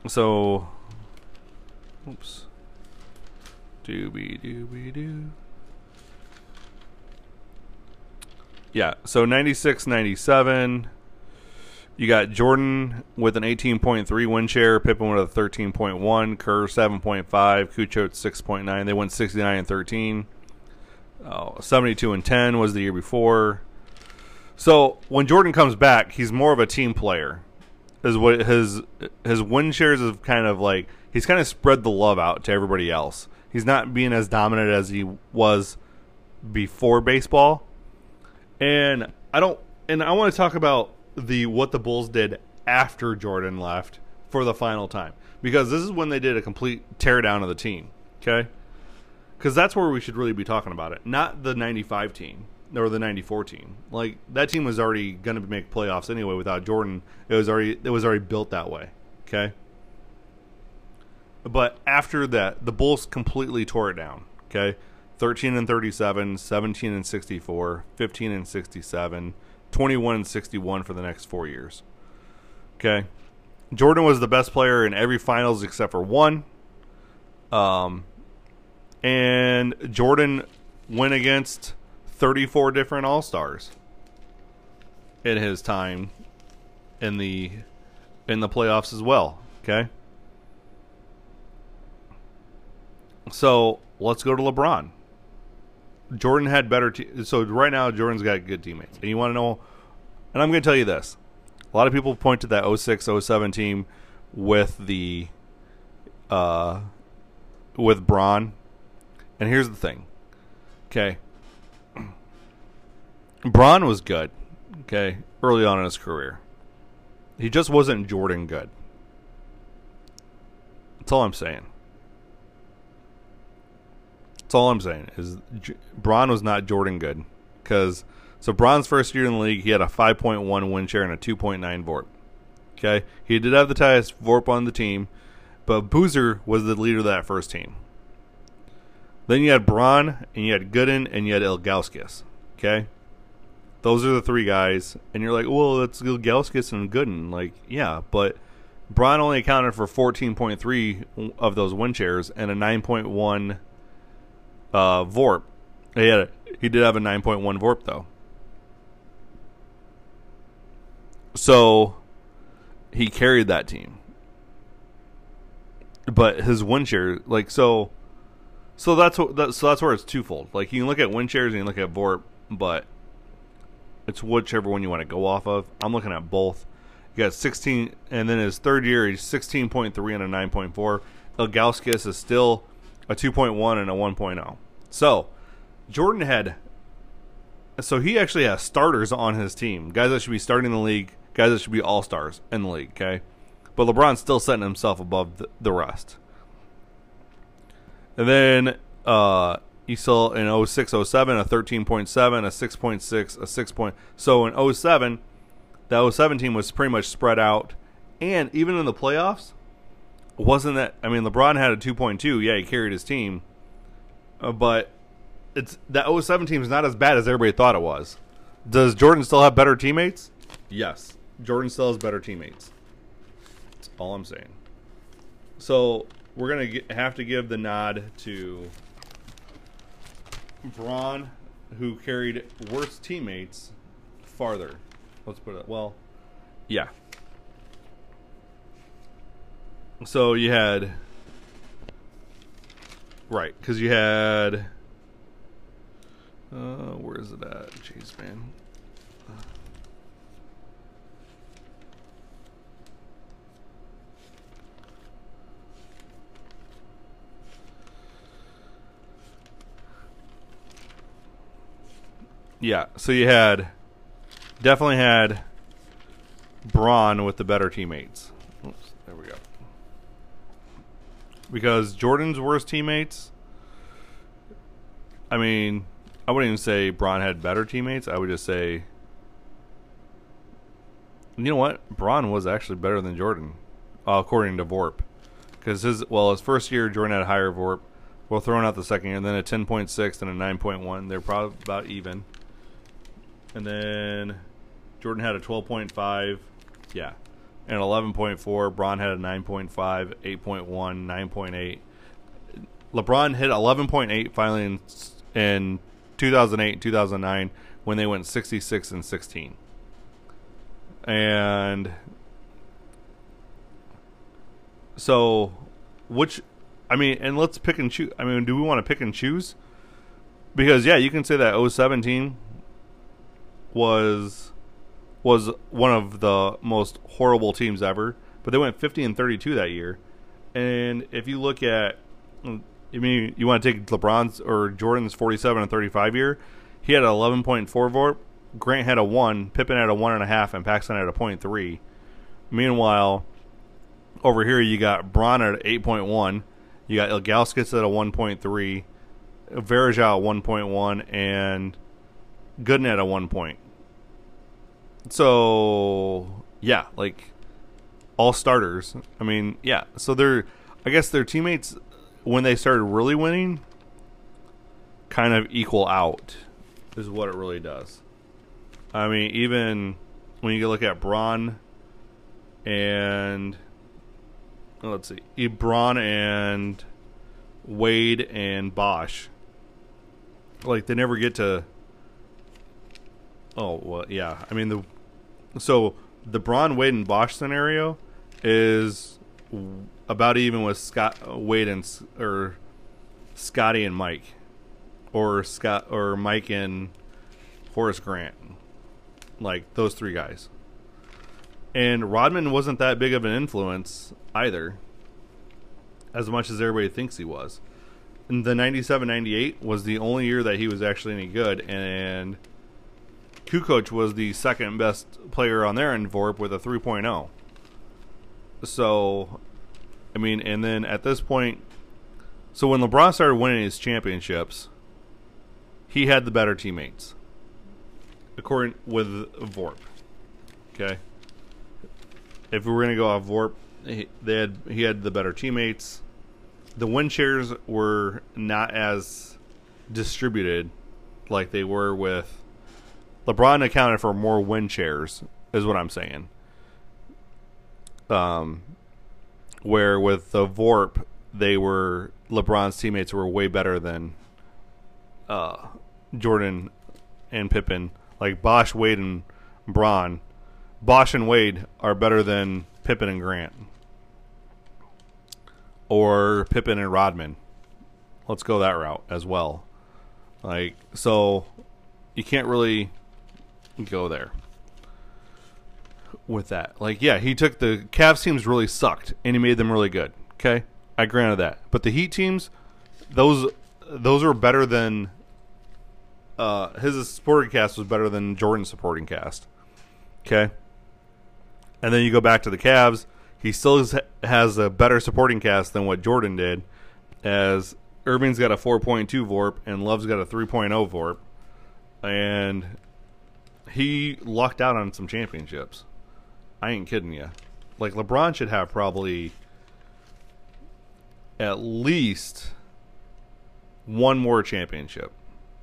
So, oops. Doobie doobie doo. Yeah, so 96 97. You got Jordan with an 18.3 win share, Pippen with a 13.1, Kerr 7.5, Kukoc 6.9. They went 69 and 13. Oh, 72 and 10 was the year before. So when Jordan comes back, he's more of a team player. Is what his his win shares is kind of like he's kind of spread the love out to everybody else. He's not being as dominant as he was before baseball. And I don't and I want to talk about the what the Bulls did after Jordan left for the final time because this is when they did a complete teardown of the team. Okay, because that's where we should really be talking about it, not the '95 team or the '94 team. Like that team was already going to make playoffs anyway without Jordan. It was already it was already built that way. Okay. But after that, the Bulls completely tore it down. Okay. 13 and 37, 17 and 64, 15 and 67, 21 and 61 for the next four years. Okay. Jordan was the best player in every finals except for one. Um, and Jordan went against 34 different All Stars in his time in the in the playoffs as well. Okay. So let's go to LeBron. Jordan had better. Te- so right now, Jordan's got good teammates, and you want to know. And I'm going to tell you this: a lot of people point to that 06, 07 team with the, uh, with Bron, and here's the thing. Okay, Bron was good. Okay, early on in his career, he just wasn't Jordan good. That's all I'm saying. That's all I'm saying is J- Bron was not Jordan good because so Bron's first year in the league he had a 5.1 win share and a 2.9 VORP. Okay, he did have the highest VORP on the team, but Boozer was the leader of that first team. Then you had Bron and you had Gooden and you had Ilgauskas. Okay, those are the three guys, and you're like, well, it's Ilgauskas and Gooden. Like, yeah, but Bron only accounted for 14.3 of those win shares and a 9.1 uh, Vorp. He had a, he did have a 9.1 Vorp though. So he carried that team. But his win share, like so, so that's what that, so that's where it's twofold. Like you can look at win shares and you can look at Vorp, but it's whichever one you want to go off of. I'm looking at both. You got 16, and then his third year he's 16.3 and a 9.4. Ilgauskas is still a 2.1 and a 1.0. So, Jordan had so he actually has starters on his team, guys that should be starting the league, guys that should be all stars in the league. Okay, but LeBron's still setting himself above the, the rest. And then uh, you in 06, 07, a 13.7, a 6.6, a 6. Point, so in 07, that 07 team was pretty much spread out, and even in the playoffs, wasn't that? I mean, LeBron had a 2.2. Yeah, he carried his team, uh, but it's that 07 team is not as bad as everybody thought it was. Does Jordan still have better teammates? Yes, Jordan still has better teammates. That's all I'm saying. So we're gonna have to give the nod to Bron, who carried worse teammates farther. Let's put it well, yeah. So you had right because you had uh, where is it at? Jeez, man. Yeah, so you had definitely had Bron with the better teammates. Oops, there we go. Because Jordan's worst teammates, I mean, I wouldn't even say Bron had better teammates. I would just say, you know what, Bron was actually better than Jordan, uh, according to Vorp. Because his well, his first year Jordan had a higher Vorp. Well, throwing out the second year, then a ten point six and a nine point one. They're probably about even. And then Jordan had a twelve point five, yeah, and eleven point four. Bron had a 9.5, 8.1, 9.8. LeBron hit eleven point eight finally in, in 2008 2009 when they went 66 and 16. And so which I mean, and let's pick and choose. I mean, do we want to pick and choose? Because yeah, you can say that 017 was was one of the most horrible teams ever, but they went 50 and 32 that year. And if you look at I mean, you want to take LeBron's or Jordan's 47 and 35 year? He had an 11.4 VORP. Grant had a 1. Pippen had a 1.5. And Paxson had a 0.3. Meanwhile, over here you got Bron at 8.1. You got Ilgauskas at a 1.3. Varejao at 1.1. And Gooden at a 1 point. So, yeah, like all starters. I mean, yeah. So they're, I guess their teammates when they started really winning, kind of equal out, is what it really does. I mean, even when you look at Bron and let's see, Bron and Wade and Bosh, like they never get to. Oh well, yeah. I mean the so the Bron Wade and Bosh scenario is about even with Scott Wade and or Scotty and Mike, or Scott or Mike and Horace Grant, like those three guys. And Rodman wasn't that big of an influence either, as much as everybody thinks he was. And the 97 98 was the only year that he was actually any good, and Kukoc was the second best player on there in VORP with a 3.0. So, I mean, and then at this point, so when LeBron started winning his championships, he had the better teammates, according with VORP. Okay, if we were gonna go off VORP, he, they had he had the better teammates. The win shares were not as distributed like they were with LeBron accounted for more win shares, is what I'm saying. Um, where with the VORP, they were LeBron's teammates were way better than uh, Jordan and Pippen. Like Bosh, Wade, and Bron. Bosh and Wade are better than Pippen and Grant, or Pippen and Rodman. Let's go that route as well. Like so, you can't really go there with that. Like, yeah, he took the Cavs teams really sucked, and he made them really good. Okay, I granted that. But the Heat teams, those those were better than uh, his supporting cast was better than Jordan's supporting cast. Okay, and then you go back to the Cavs. He still has a better supporting cast than what Jordan did, as Irving's got a 4.2 VORP and Love's got a 3.0 VORP, and he lucked out on some championships. I ain't kidding you. Like LeBron should have probably at least one more championship,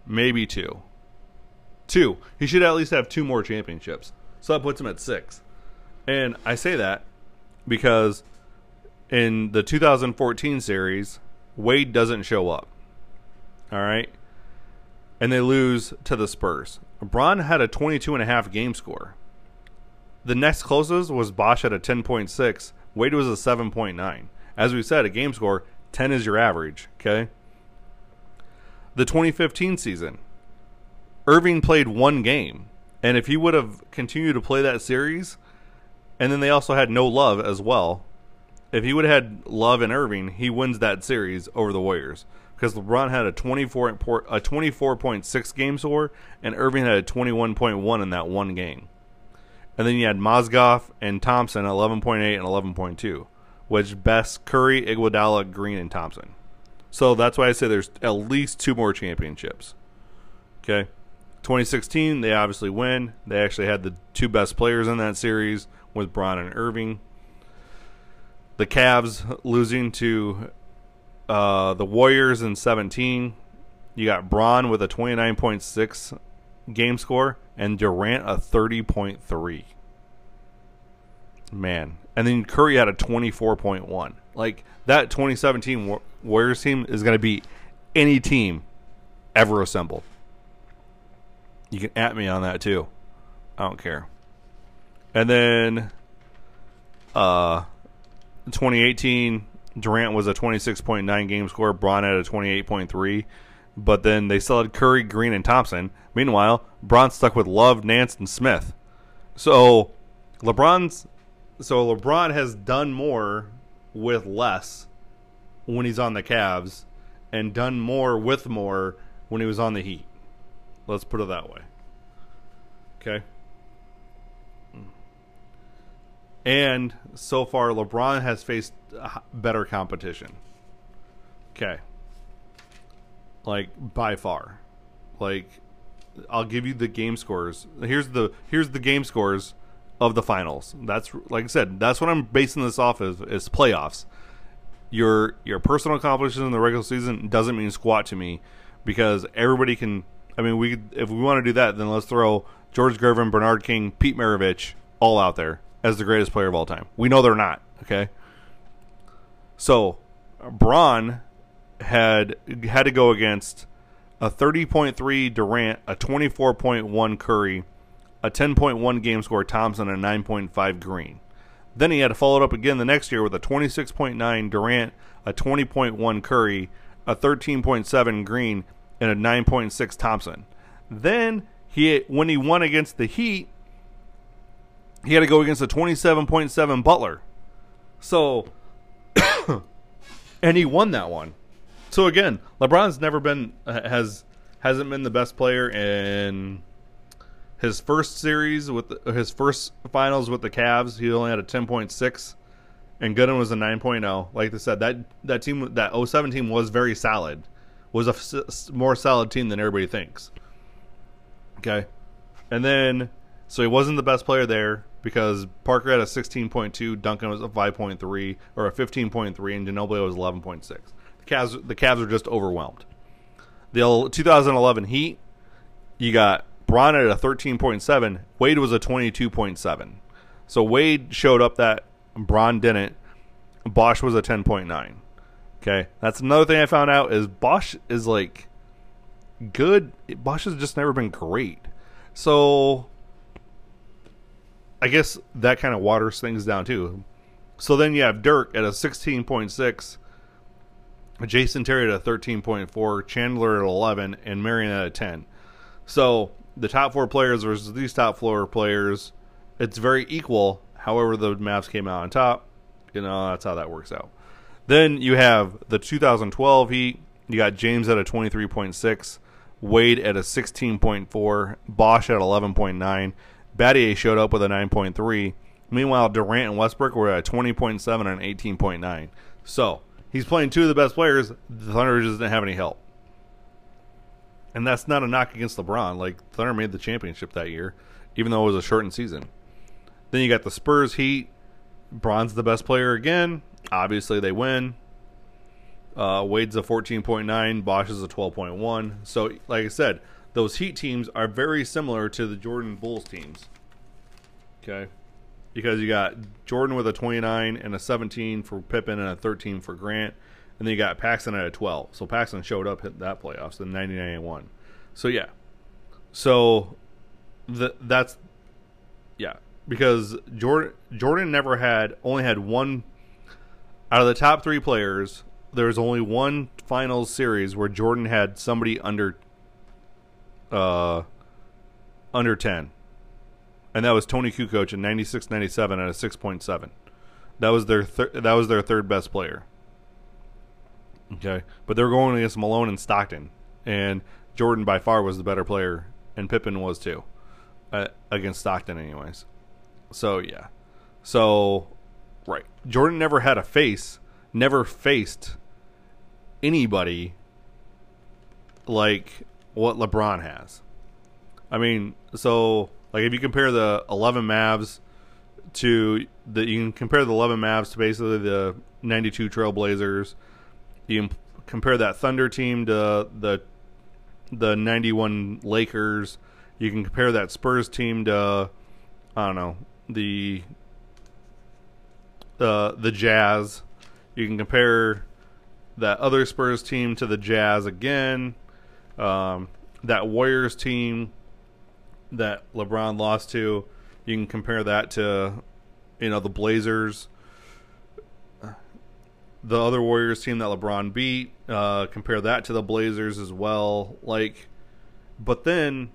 maybe two. Two. He should at least have two more championships. So that puts him at six. And I say that because in the 2014 series, Wade doesn't show up. All right. And they lose to the Spurs. LeBron had a 22 and a half game score. The next closest was Bosh at a 10.6. Wade was a 7.9. As we said, a game score, 10 is your average, okay? The 2015 season, Irving played one game. And if he would have continued to play that series, and then they also had no love as well, if he would have had love and Irving, he wins that series over the Warriors. Because LeBron had a 24 a 24.6 game score, and Irving had a 21.1 in that one game. And then you had Mozgov and Thompson 11.8 and 11.2, which best Curry, Iguodala, Green, and Thompson. So that's why I say there's at least two more championships. Okay. 2016, they obviously win. They actually had the two best players in that series with Bron and Irving. The Cavs losing to uh, the Warriors in 17. You got Bron with a 29.6 game score and Durant a 30.3. Man. And then Curry had a 24.1. Like that 2017 Wa- Warriors team is going to beat any team ever assembled. You can at me on that too. I don't care. And then uh 2018 Durant was a 26.9 game score, Bron had a 28.3, but then they still had Curry, Green, and Thompson. Meanwhile, Bron stuck with Love, Nance, and Smith. So LeBron's so LeBron has done more with less when he's on the Cavs, and done more with more when he was on the Heat. Let's put it that way. Okay. And so far, LeBron has faced better competition. Okay. Like by far. Like I'll give you the game scores. Here's the here's the game scores of the finals. That's like I said, that's what I'm basing this off of is playoffs. Your your personal accomplishments in the regular season doesn't mean squat to me because everybody can I mean we if we want to do that then let's throw George Gervin, Bernard King, Pete Maravich, all out there as the greatest player of all time. We know they're not. Okay. So, Bron had had to go against a 30.3 Durant, a 24.1 Curry, a 10.1 game score Thompson, and a 9.5 Green. Then he had to follow it up again the next year with a 26.9 Durant, a 20.1 Curry, a 13.7 Green, and a 9.6 Thompson. Then he when he won against the Heat, he had to go against a 27.7 Butler. So and he won that one. So again, LeBron's never been has hasn't been the best player in his first series with the, his first finals with the Cavs. He only had a 10.6 and Gooden was a 9.0. Like I said, that that team that 07 team was very solid. Was a more solid team than everybody thinks. Okay. And then so he wasn't the best player there because Parker had a 16.2, Duncan was a 5.3 or a 15.3 and Ginobili was 11.6. The Cavs the Cavs were just overwhelmed. The 2011 Heat you got Bron at a 13.7, Wade was a 22.7. So Wade showed up that Bron didn't. Bosh was a 10.9. Okay, that's another thing I found out is Bosh is like good. Bosh has just never been great. So I guess that kind of waters things down too. So then you have Dirk at a 16.6, Jason Terry at a 13.4, Chandler at 11, and Marion at a 10. So the top four players versus these top four players, it's very equal. However, the Mavs came out on top. You know, that's how that works out. Then you have the 2012 Heat. You got James at a 23.6, Wade at a 16.4, Bosh at 11.9. Battier showed up with a 9.3. Meanwhile, Durant and Westbrook were at 20.7 and 18.9. So he's playing two of the best players. The Thunder just didn't have any help. And that's not a knock against LeBron. Like Thunder made the championship that year, even though it was a shortened season. Then you got the Spurs Heat. Bron's the best player again. Obviously, they win. Uh, Wade's a 14.9. Bosh is a 12.1. So, like I said, those Heat teams are very similar to the Jordan Bulls teams. Okay. Because you got Jordan with a 29 and a 17 for Pippen and a 13 for Grant. And then you got Paxson at a 12. So Paxson showed up hit that playoffs in 99 and 1. So, yeah. So, the, that's, yeah. Because Jordan, Jordan never had, only had one, out of the top three players, there was only one finals series where Jordan had somebody under uh, under 10. And that was Toni Kukoc in 96-97 at a 6.7. That was their thir- that was their third best player. Okay. But they're going against Malone and Stockton and Jordan by far was the better player and Pippen was too. Uh, against Stockton anyways. So yeah. So right. Jordan never had a face, never faced anybody like what LeBron has. I mean, so like if you compare the 11 Mavs to the you can compare the 11 Mavs to basically the 92 Trailblazers. You can compare that Thunder team to the the 91 Lakers. You can compare that Spurs team to I don't know, the uh, the Jazz. You can compare that other Spurs team to the Jazz again. Um, that Warriors team that LeBron lost to, you can compare that to, you know, the Blazers. The other Warriors team that LeBron beat, uh, compare that to the Blazers as well. Like, but then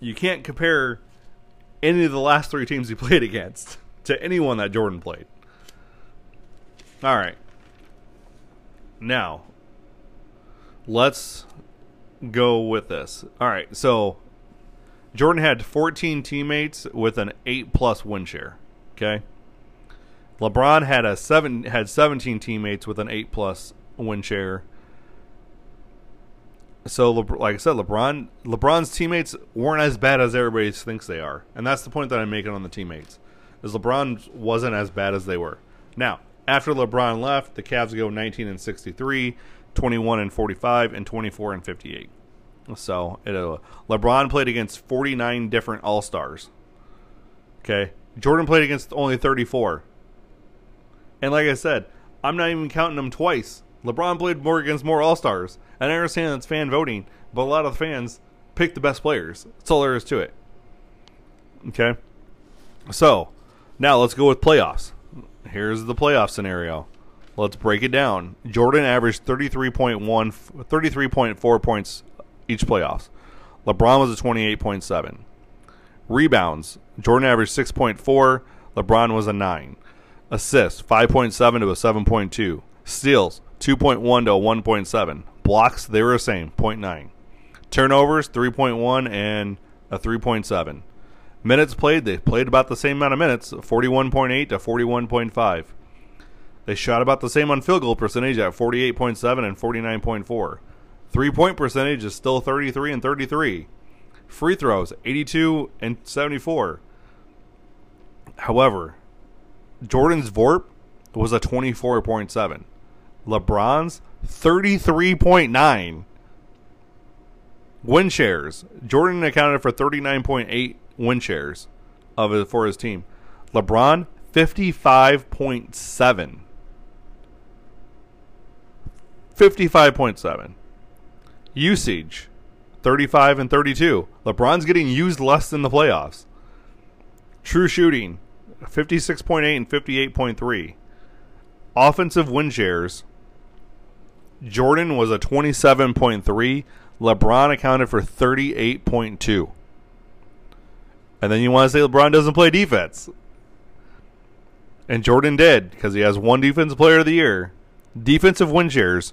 you can't compare any of the last three teams he played against to anyone that Jordan played. All right. Now, let's go with this. All right, so Jordan had 14 teammates with an 8 plus win share, okay? LeBron had a 7 had 17 teammates with an 8 plus win share. So like I said LeBron LeBron's teammates weren't as bad as everybody thinks they are. And that's the point that I'm making on the teammates. Is LeBron wasn't as bad as they were. Now, after LeBron left, the Cavs go 19 and 63, 21 and 45 and 24 and 58. So it, uh, LeBron played against 49 different All Stars. Okay, Jordan played against only 34. And like I said, I'm not even counting them twice. LeBron played more against more All Stars, and I understand it's fan voting, but a lot of the fans pick the best players. That's all there is to it. Okay, so now let's go with playoffs. Here's the playoff scenario. Let's break it down. Jordan averaged 33.1 33.4 points each playoffs. LeBron was a 28.7. Rebounds. Jordan averaged 6.4, LeBron was a 9. Assists 5.7 to a 7.2. Steals 2.1 to a 1.7. Blocks they were the same, 0.9. Turnovers 3.1 and a 3.7. Minutes played, they played about the same amount of minutes, 41.8 to 41.5. They shot about the same on field goal percentage at 48.7 and 49.4. Three point percentage is still 33 and 33. Free throws 82 and 74. However, Jordan's VORP was a 24.7. LeBron's 33.9. Win shares. Jordan accounted for 39.8 win shares of for his team. LeBron 55.7. 55.7. Usage 35 and 32. LeBron's getting used less in the playoffs. True shooting 56.8 and 58.3. Offensive win shares Jordan was a 27.3. LeBron accounted for 38.2. And then you want to say LeBron doesn't play defense. And Jordan did because he has one defensive player of the year. Defensive win shares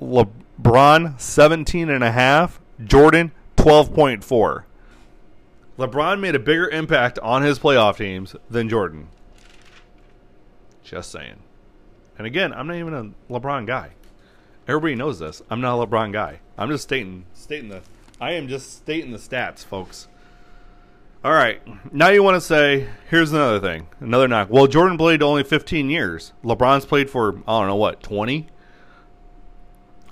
LeBron 17 and a half, Jordan 12.4. LeBron made a bigger impact on his playoff teams than Jordan. Just saying. And again, I'm not even a LeBron guy. Everybody knows this. I'm not a LeBron guy. I'm just stating stating the I am just stating the stats, folks. All right. Now you want to say, here's another thing. Another knock. Well, Jordan played only 15 years. LeBron's played for I don't know what, 20?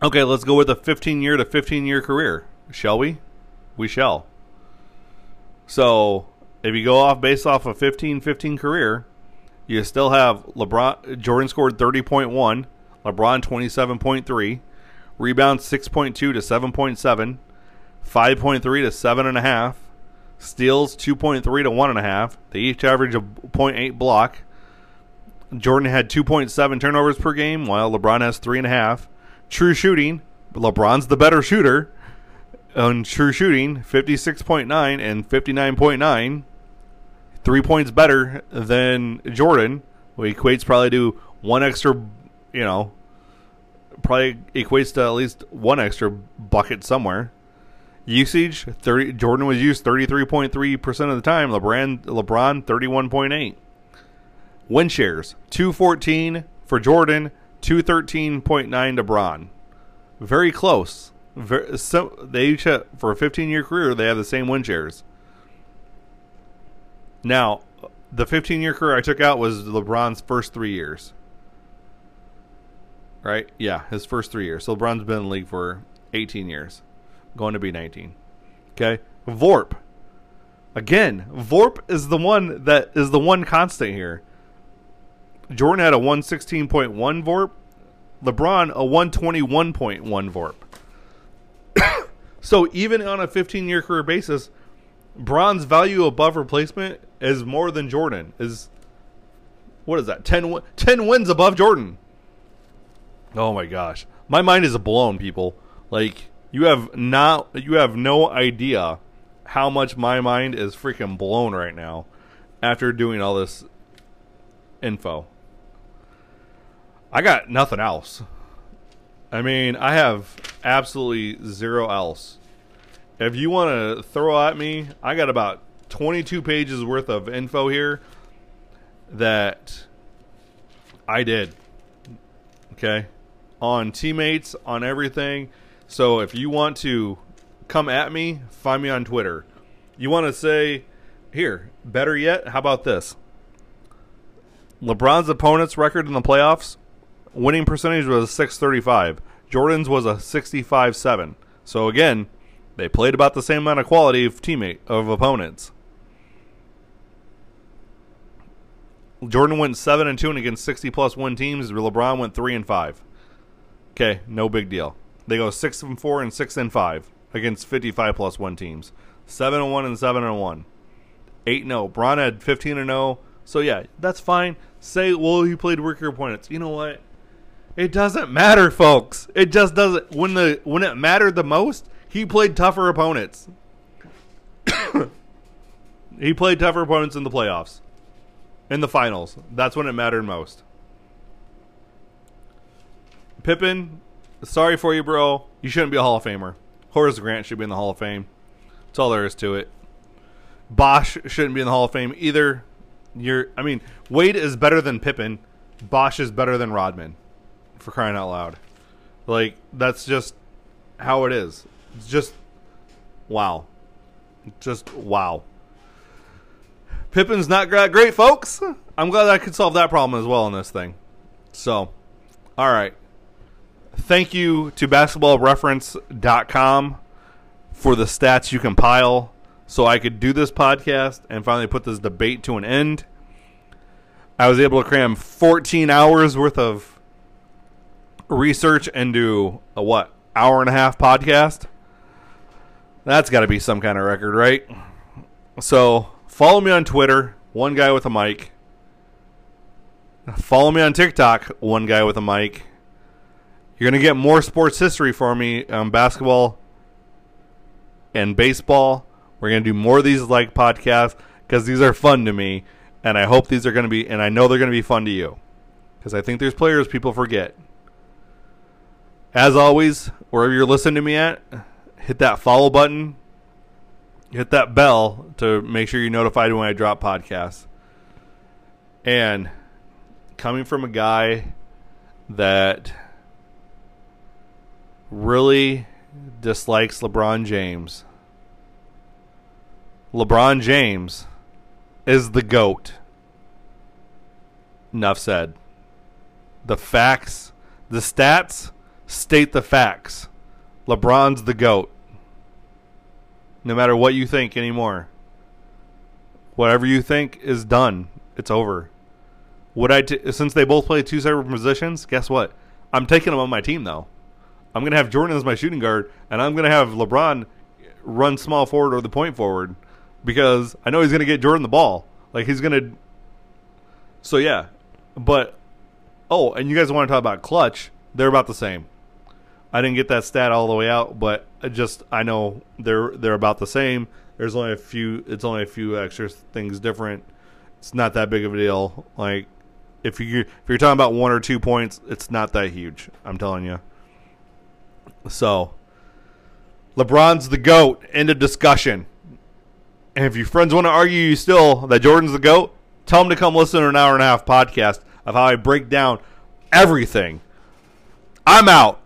Okay, let's go with a 15 year to 15 year career. Shall we? We shall. So, if you go off based off a 15 15 career, you still have LeBron Jordan scored 30.1, LeBron 27.3, rebounds 6.2 to 7.7, 5.3 to 7.5, steals 2.3 to 1.5. They each average a 0.8 block. Jordan had 2.7 turnovers per game, while LeBron has 3.5. True shooting, LeBron's the better shooter. On true shooting, 56.9 and 59.9. Three points better than Jordan, which equates probably to one extra, you know, probably equates to at least one extra bucket somewhere. Usage, 30, Jordan was used 33.3% of the time. LeBron, LeBron 31.8. Win shares, 214 for Jordan, 213.9 to Bron. Very close. Very, so they each have, for a 15 year career they have the same win shares. Now, the 15 year career I took out was LeBron's first 3 years. Right? Yeah, his first 3 years. So LeBron's been in the league for 18 years. Going to be 19. Okay? VORP. Again, VORP is the one that is the one constant here. Jordan had a 116.1 VORP. LeBron a 121.1 VORP. so even on a 15 year career basis, Bron's value above replacement is more than Jordan. Is what is that? 10, 10 wins above Jordan. Oh my gosh. My mind is blown, people. Like you have not you have no idea how much my mind is freaking blown right now after doing all this info. I got nothing else. I mean, I have absolutely zero else. If you want to throw at me, I got about 22 pages worth of info here that I did. Okay? On teammates, on everything. So if you want to come at me, find me on Twitter. You want to say, here, better yet, how about this? LeBron's opponent's record in the playoffs winning percentage was 635. Jordan's was a 65 7. So again, they played about the same amount of quality of teammate of opponents. Jordan went seven and two and against sixty plus win teams. LeBron went three and five. Okay, no big deal. They go six and four and six and five against fifty five plus one teams. Seven and one and seven and one. Eight and oh. zero. Bron had fifteen and zero. So yeah, that's fine. Say, well, he played weaker opponents. You know what? It doesn't matter, folks. It just doesn't. When the when it mattered the most, he played tougher opponents. he played tougher opponents in the playoffs in the finals. That's when it mattered most. Pippen, sorry for you, bro. You shouldn't be a Hall of Famer. Horace Grant should be in the Hall of Fame. That's all there is to it. Bosh shouldn't be in the Hall of Fame either. You're, I mean, Wade is better than Pippen. Bosh is better than Rodman. For crying out loud, like that's just how it is. It's just wow, just wow. Pippen's not great, folks. I'm glad I could solve that problem as well in this thing. So, all right. Thank you to basketballreference.com for the stats you compile so I could do this podcast and finally put this debate to an end. I was able to cram 14 hours worth of research and do a what, hour and a half podcast? That's got to be some kind of record, right? So, Follow me on Twitter, one guy with a mic. Follow me on TikTok, one guy with a mic. You're to get more sports history for me on basketball and baseball. We're to do more of these like podcasts because these are fun to me. And I hope these are to be, and I know they're to be fun to you because I think there's players people forget. As always, wherever you're listening to me at, hit that follow button hit that bell to make sure you're notified when I drop podcasts. And coming from a guy that really dislikes LeBron James, LeBron James is the GOAT. Enough said. The facts, the stats state the facts. LeBron's the GOAT no matter what you think anymore. Whatever you think is done. It's over. Would I t- since they both play two separate positions? Guess what? I'm taking them on my team though. I'm gonna have Jordan as my shooting guard, and I'm gonna have LeBron run small forward or the point forward because I know he's gonna get Jordan the ball. Like he's gonna. So yeah, but oh, and you guys want to talk about clutch? They're about the same. I didn't get that stat all the way out, but I just I know they're they're about the same. There's only a few. It's only a few extra things different. It's not that big of a deal. Like if you if you're talking about one or two points, it's not that huge. I'm telling you. So, LeBron's the goat. End of discussion. And if your friends want to argue you still that Jordan's the goat, tell them to come listen to an hour and a half podcast of how I break down everything. I'm out.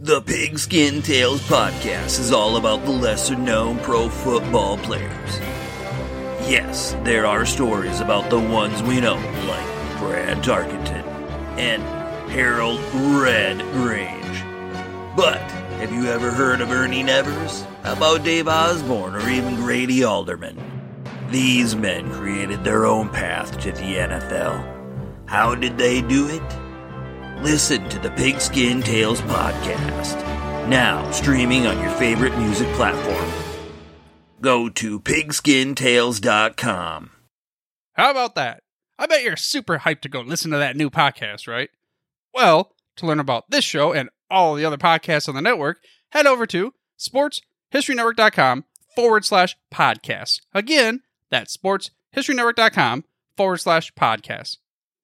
The Pigskin Tales podcast is all about the lesser known pro football players. Yes, there are stories about the ones we know, like Fran Tarkenton and Harold Red Grange. But have you ever heard of Ernie Nevers? How about Dave Osborne or even Grady Alderman? These men created their own path to the NFL. How did they do it? Listen to the Pigskin Tales podcast, now streaming on your favorite music platform. Go to pigskintales.com. How about that? I bet you're super hyped to go listen to that new podcast, right? Well, to learn about this show and all the other podcasts on the network, head over to sportshistorynetwork.com forward slash podcast. Again, that's sportshistorynetwork.com forward slash podcast.